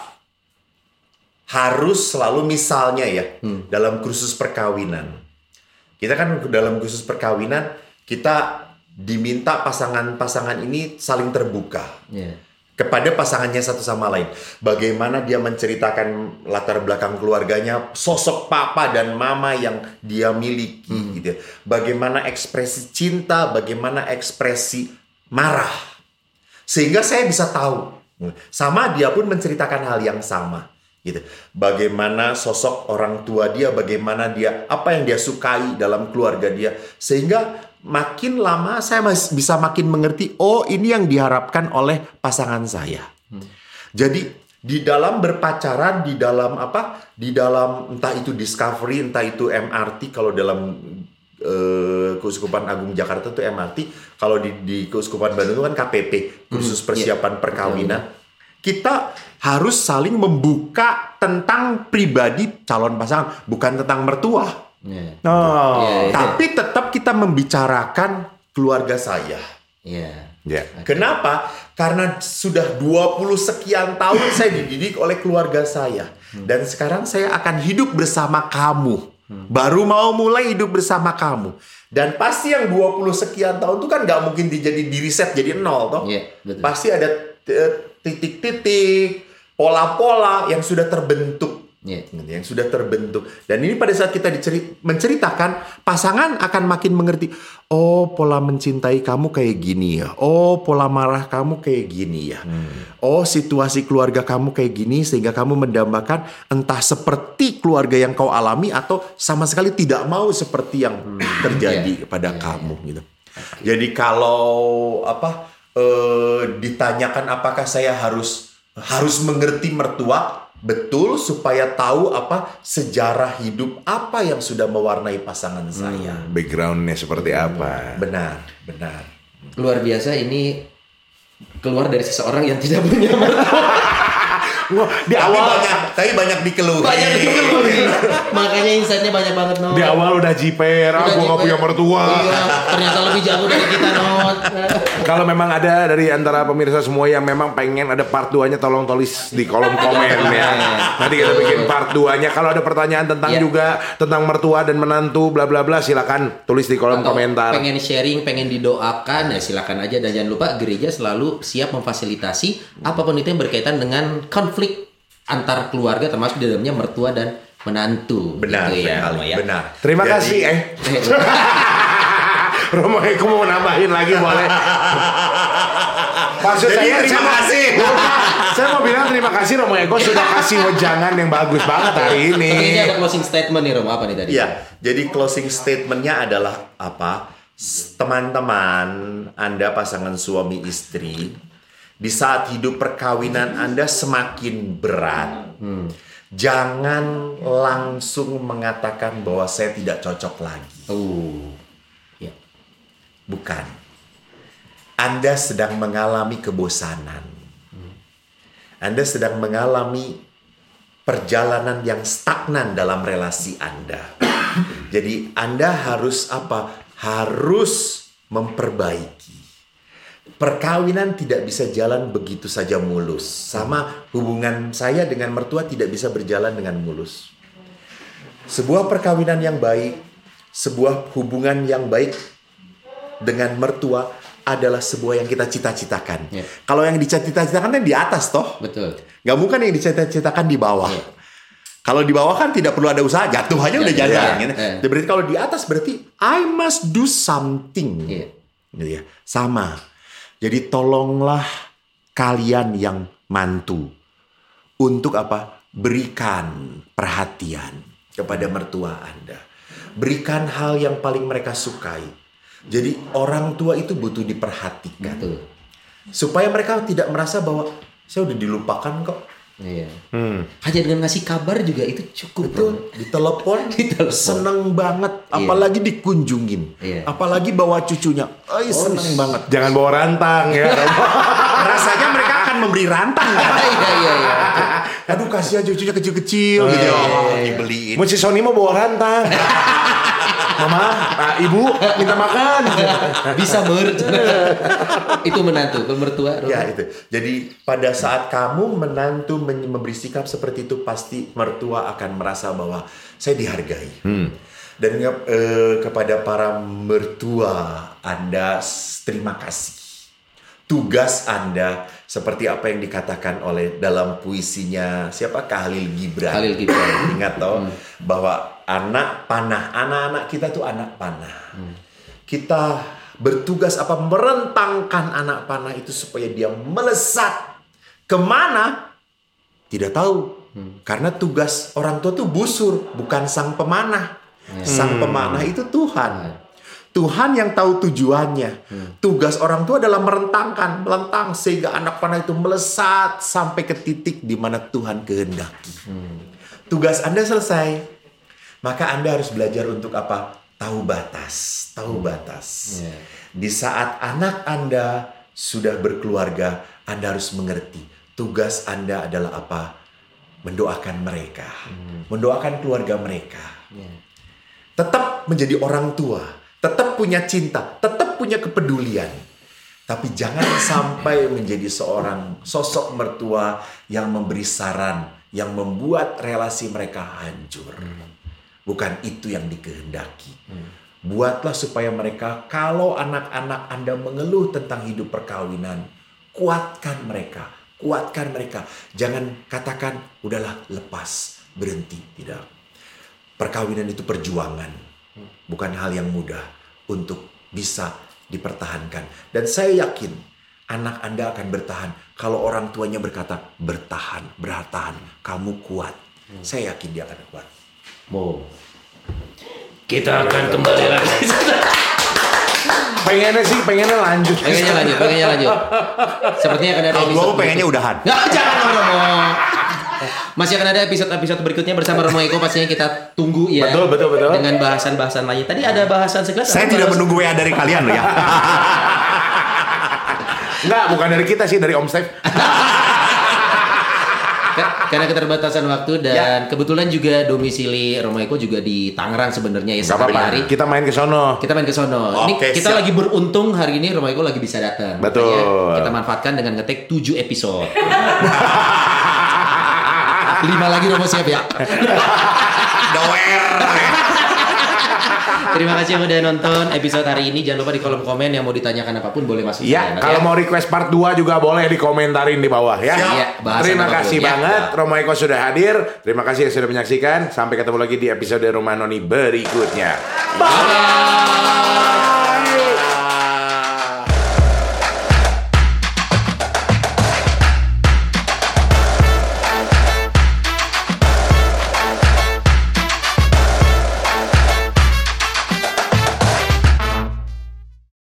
Speaker 1: harus selalu misalnya ya dalam kursus perkawinan. Kita kan dalam kursus perkawinan kita diminta pasangan-pasangan ini saling terbuka.
Speaker 2: Iya.
Speaker 1: Kepada pasangannya satu sama lain. Bagaimana dia menceritakan latar belakang keluarganya, sosok papa dan mama yang dia miliki gitu. ya. Bagaimana ekspresi cinta, bagaimana ekspresi marah. Sehingga saya bisa tahu. Sama dia pun menceritakan hal yang sama gitu. Bagaimana sosok orang tua dia, bagaimana dia apa yang dia sukai dalam keluarga dia sehingga makin lama saya mas- bisa makin mengerti oh ini yang diharapkan oleh pasangan saya. Jadi di dalam berpacaran, di dalam apa? Di dalam entah itu discovery, entah itu MRT kalau dalam eh, Keuskupan Agung Jakarta itu MRT, kalau di, di Keuskupan Bandung itu kan KPP, kursus persiapan perkawinan. Kita harus saling membuka tentang pribadi calon pasangan, bukan tentang mertua.
Speaker 2: Iya.
Speaker 3: Oh.
Speaker 2: Iya, iya.
Speaker 1: Tapi tetap kita membicarakan keluarga saya.
Speaker 2: Iya.
Speaker 3: Ya.
Speaker 1: Kenapa? Karena sudah 20 sekian tahun saya dididik oleh keluarga saya. Dan sekarang saya akan hidup bersama kamu. Baru mau mulai hidup bersama kamu. Dan pasti yang 20 sekian tahun itu kan nggak mungkin dijadi di reset jadi nol toh.
Speaker 2: Iya, betul.
Speaker 1: Pasti ada eh, titik-titik, pola-pola yang sudah terbentuk
Speaker 2: Iya.
Speaker 1: yang sudah terbentuk. Dan ini pada saat kita diceri- menceritakan pasangan akan makin mengerti oh pola mencintai kamu kayak gini ya. Oh pola marah kamu kayak gini ya. Oh situasi keluarga kamu kayak gini sehingga kamu mendambakan entah seperti keluarga yang kau alami atau sama sekali tidak mau seperti yang terjadi
Speaker 2: Iya.
Speaker 1: pada kamu gitu. Jadi kalau apa eh, ditanyakan apakah saya harus harus mengerti mertua betul supaya tahu apa sejarah hidup apa yang sudah mewarnai pasangan saya.
Speaker 3: Backgroundnya seperti apa?
Speaker 1: Benar, benar.
Speaker 2: Luar biasa ini keluar dari seseorang yang tidak punya mertua. [laughs]
Speaker 3: Wah, di
Speaker 1: Tapi
Speaker 3: awal
Speaker 1: banyak, tapi banyak dikeluhi.
Speaker 2: Banyak dikeluhin. Makanya insightnya banyak banget, Not.
Speaker 3: di awal udah jiper, ah gua nggak
Speaker 2: jiper.
Speaker 3: punya mertua.
Speaker 2: Iya, ternyata lebih jago dari kita, Not.
Speaker 3: Kalau memang ada dari antara pemirsa semua yang memang pengen ada part 2-nya tolong tulis di kolom komen ya. Nanti kita bikin part 2-nya. Kalau ada pertanyaan tentang
Speaker 2: Iya.
Speaker 3: juga tentang mertua dan menantu bla bla bla silakan tulis di kolom
Speaker 2: Atau
Speaker 3: komentar.
Speaker 2: pengen sharing, pengen didoakan, ya silakan aja dan jangan lupa gereja selalu siap memfasilitasi apa pun itu yang berkaitan dengan konflik antar keluarga termasuk di dalamnya mertua dan menantu.
Speaker 1: Benar,
Speaker 2: Gitu ya,
Speaker 1: benar,
Speaker 2: Romo ya.
Speaker 1: benar.
Speaker 3: Terima
Speaker 1: Jadi-
Speaker 3: kasih eh. [laughs] Romo Eko mau nambahin lagi boleh. Maksud
Speaker 1: Jadi
Speaker 3: saya
Speaker 1: terima kasih.
Speaker 3: saya mau bilang terima kasih Romo Eko sudah kasih wejangan yang bagus banget hari ini.
Speaker 2: Tapi ini ada closing statement nih Romo apa nih tadi?
Speaker 1: Iya, jadi closing statementnya adalah apa? Teman-teman, Anda pasangan suami istri, di saat hidup perkawinan Anda semakin berat, jangan langsung mengatakan bahwa saya tidak cocok lagi.
Speaker 2: Oh. Ya.
Speaker 1: Bukan. Anda sedang mengalami kebosanan. Anda sedang mengalami perjalanan yang stagnan dalam relasi Anda. Jadi Anda harus apa? Harus memperbaiki. Perkawinan tidak bisa jalan begitu saja mulus. Sama hubungan saya dengan mertua tidak bisa berjalan dengan mulus. Sebuah perkawinan yang baik sebuah hubungan yang baik dengan mertua adalah sebuah yang kita cita-citakan.
Speaker 2: Ya.
Speaker 1: Kalau yang dicita-citakan kan di atas toh.
Speaker 2: Betul.
Speaker 1: Nggak mungkin yang dicita-citakan di bawah. Kalau di bawah kan tidak perlu ada usaha, jatuh aja udah
Speaker 2: Ya,
Speaker 1: jalan.
Speaker 2: ya,
Speaker 1: gitu.
Speaker 2: ya.
Speaker 1: Berarti kalau di atas berarti I must do something.
Speaker 2: Iya.
Speaker 1: Gitu ya. Sama. Jadi tolonglah kalian yang mantu untuk apa? Berikan perhatian kepada mertua Anda. Berikan hal yang paling mereka sukai. Jadi orang tua itu butuh diperhatikan.
Speaker 2: Betul.
Speaker 1: Supaya mereka tidak merasa bahwa saya udah dilupakan kok.
Speaker 2: Iya.
Speaker 3: Hmm.
Speaker 2: Hanya dengan ngasih kabar juga itu cukup.
Speaker 1: Betul,
Speaker 2: Bro.
Speaker 1: ditelepon, [laughs]
Speaker 2: Ditelepon.
Speaker 1: seneng banget,
Speaker 2: Iya.
Speaker 1: apalagi dikunjungin,
Speaker 2: Iya.
Speaker 1: apalagi bawa cucunya, Ay, seneng banget.
Speaker 3: Jangan bawa rantang ya. [laughs]
Speaker 1: Rasanya mereka akan memberi rantang kan? [laughs]
Speaker 2: Iya iya iya.
Speaker 1: Aduh kasihan cucunya kecil-kecil gitu. Oh, dibeliin.
Speaker 3: Mau si Sony mau bawa rantang. Mama, ah, ibu minta makan.
Speaker 2: Bisa merch. itu menantu, pemertua.
Speaker 1: Ya itu. Jadi pada saat kamu menantu men- memberi sikap seperti itu pasti mertua akan merasa bahwa saya dihargai. Dan eh, kepada para mertua Anda terima kasih. Tugas Anda seperti apa yang dikatakan oleh dalam puisinya siapa Khalil Gibran.
Speaker 2: Khalil Gibran.
Speaker 1: Ingat toh bahwa anak panah, anak-anak kita tuh anak panah. Kita bertugas apa? Merentangkan anak panah itu supaya dia melesat. Ke mana? Tidak tahu. Karena tugas orang tua tuh busur bukan sang pemanah. Sang pemanah itu Tuhan. Tuhan yang tahu tujuannya. Tugas orang tua adalah merentangkan melentang sehingga anak panah itu melesat sampai ke titik di mana Tuhan kehendaki. Tugas anda selesai maka anda harus belajar untuk apa tahu batas tahu batas
Speaker 2: Iya.
Speaker 1: di saat anak Anda sudah berkeluarga, Anda harus mengerti tugas Anda adalah apa? Mendoakan mereka, mendoakan keluarga mereka.
Speaker 2: Iya.
Speaker 1: Tetap menjadi orang tua, tetap punya cinta, tetap punya kepedulian. Tapi jangan [coughs] sampai menjadi seorang sosok mertua yang memberi saran, yang membuat relasi mereka hancur. Bukan itu yang dikehendaki. Buatlah supaya mereka, kalau anak-anak Anda mengeluh tentang hidup perkawinan, kuatkan mereka, kuatkan mereka. Jangan katakan, udahlah lepas, berhenti. Tidak. Perkawinan itu perjuangan, bukan hal yang mudah untuk bisa dipertahankan. Dan saya yakin anak Anda akan bertahan kalau orang tuanya berkata, bertahan, bertahan, kamu kuat. Saya yakin dia akan kuat.
Speaker 2: Mau. Kita akan kembali lagi.
Speaker 3: Pengennya sih, pengennya lanjut.
Speaker 2: pengennya lanjut, pengennya lanjut. Sepertinya akan ada episode.
Speaker 1: gue pengennya udahan.
Speaker 2: Nggak, [laughs] jangan dong, Romo. Masih akan ada episode-episode berikutnya bersama Romo Eko pastinya kita tunggu ya.
Speaker 3: Betul, betul, betul.
Speaker 2: Dengan bahasan-bahasan lainnya. Tadi ada bahasan sekilas.
Speaker 1: Saya tidak
Speaker 2: bahas-
Speaker 1: menunggu WA dari kalian loh ya. [laughs]
Speaker 3: Enggak, bukan dari kita sih, dari Om Steve. [laughs]
Speaker 2: Ka- Karena keterbatasan waktu dan kebetulan juga domisili Romo Eko juga di Tangerang sebenarnya ya sehari-hari.
Speaker 3: kita main ke sono.
Speaker 2: Kita main ke sono. Ini kita
Speaker 1: siap.
Speaker 2: lagi beruntung hari ini Romo Eko lagi bisa datang.
Speaker 3: Betul.
Speaker 2: Makanya kita manfaatkan dengan ngetek 7 episode. [laughs] 5 lagi Romo siap ya. [laughs]
Speaker 1: Doer.
Speaker 2: Terima kasih yang udah nonton episode hari ini. Jangan lupa di kolom komen yang mau ditanyakan apa pun boleh masuk.
Speaker 3: Ya,
Speaker 2: saja,
Speaker 3: kalau
Speaker 2: ya.
Speaker 3: mau request part 2 juga boleh dikomentarin di bawah ya.
Speaker 2: Iya, bahasan
Speaker 3: Terima kasih
Speaker 2: ya.
Speaker 3: banget Romo Eko sudah hadir. Terima kasih yang sudah menyaksikan. Sampai ketemu lagi di episode Rumah Noni berikutnya.
Speaker 2: Bye.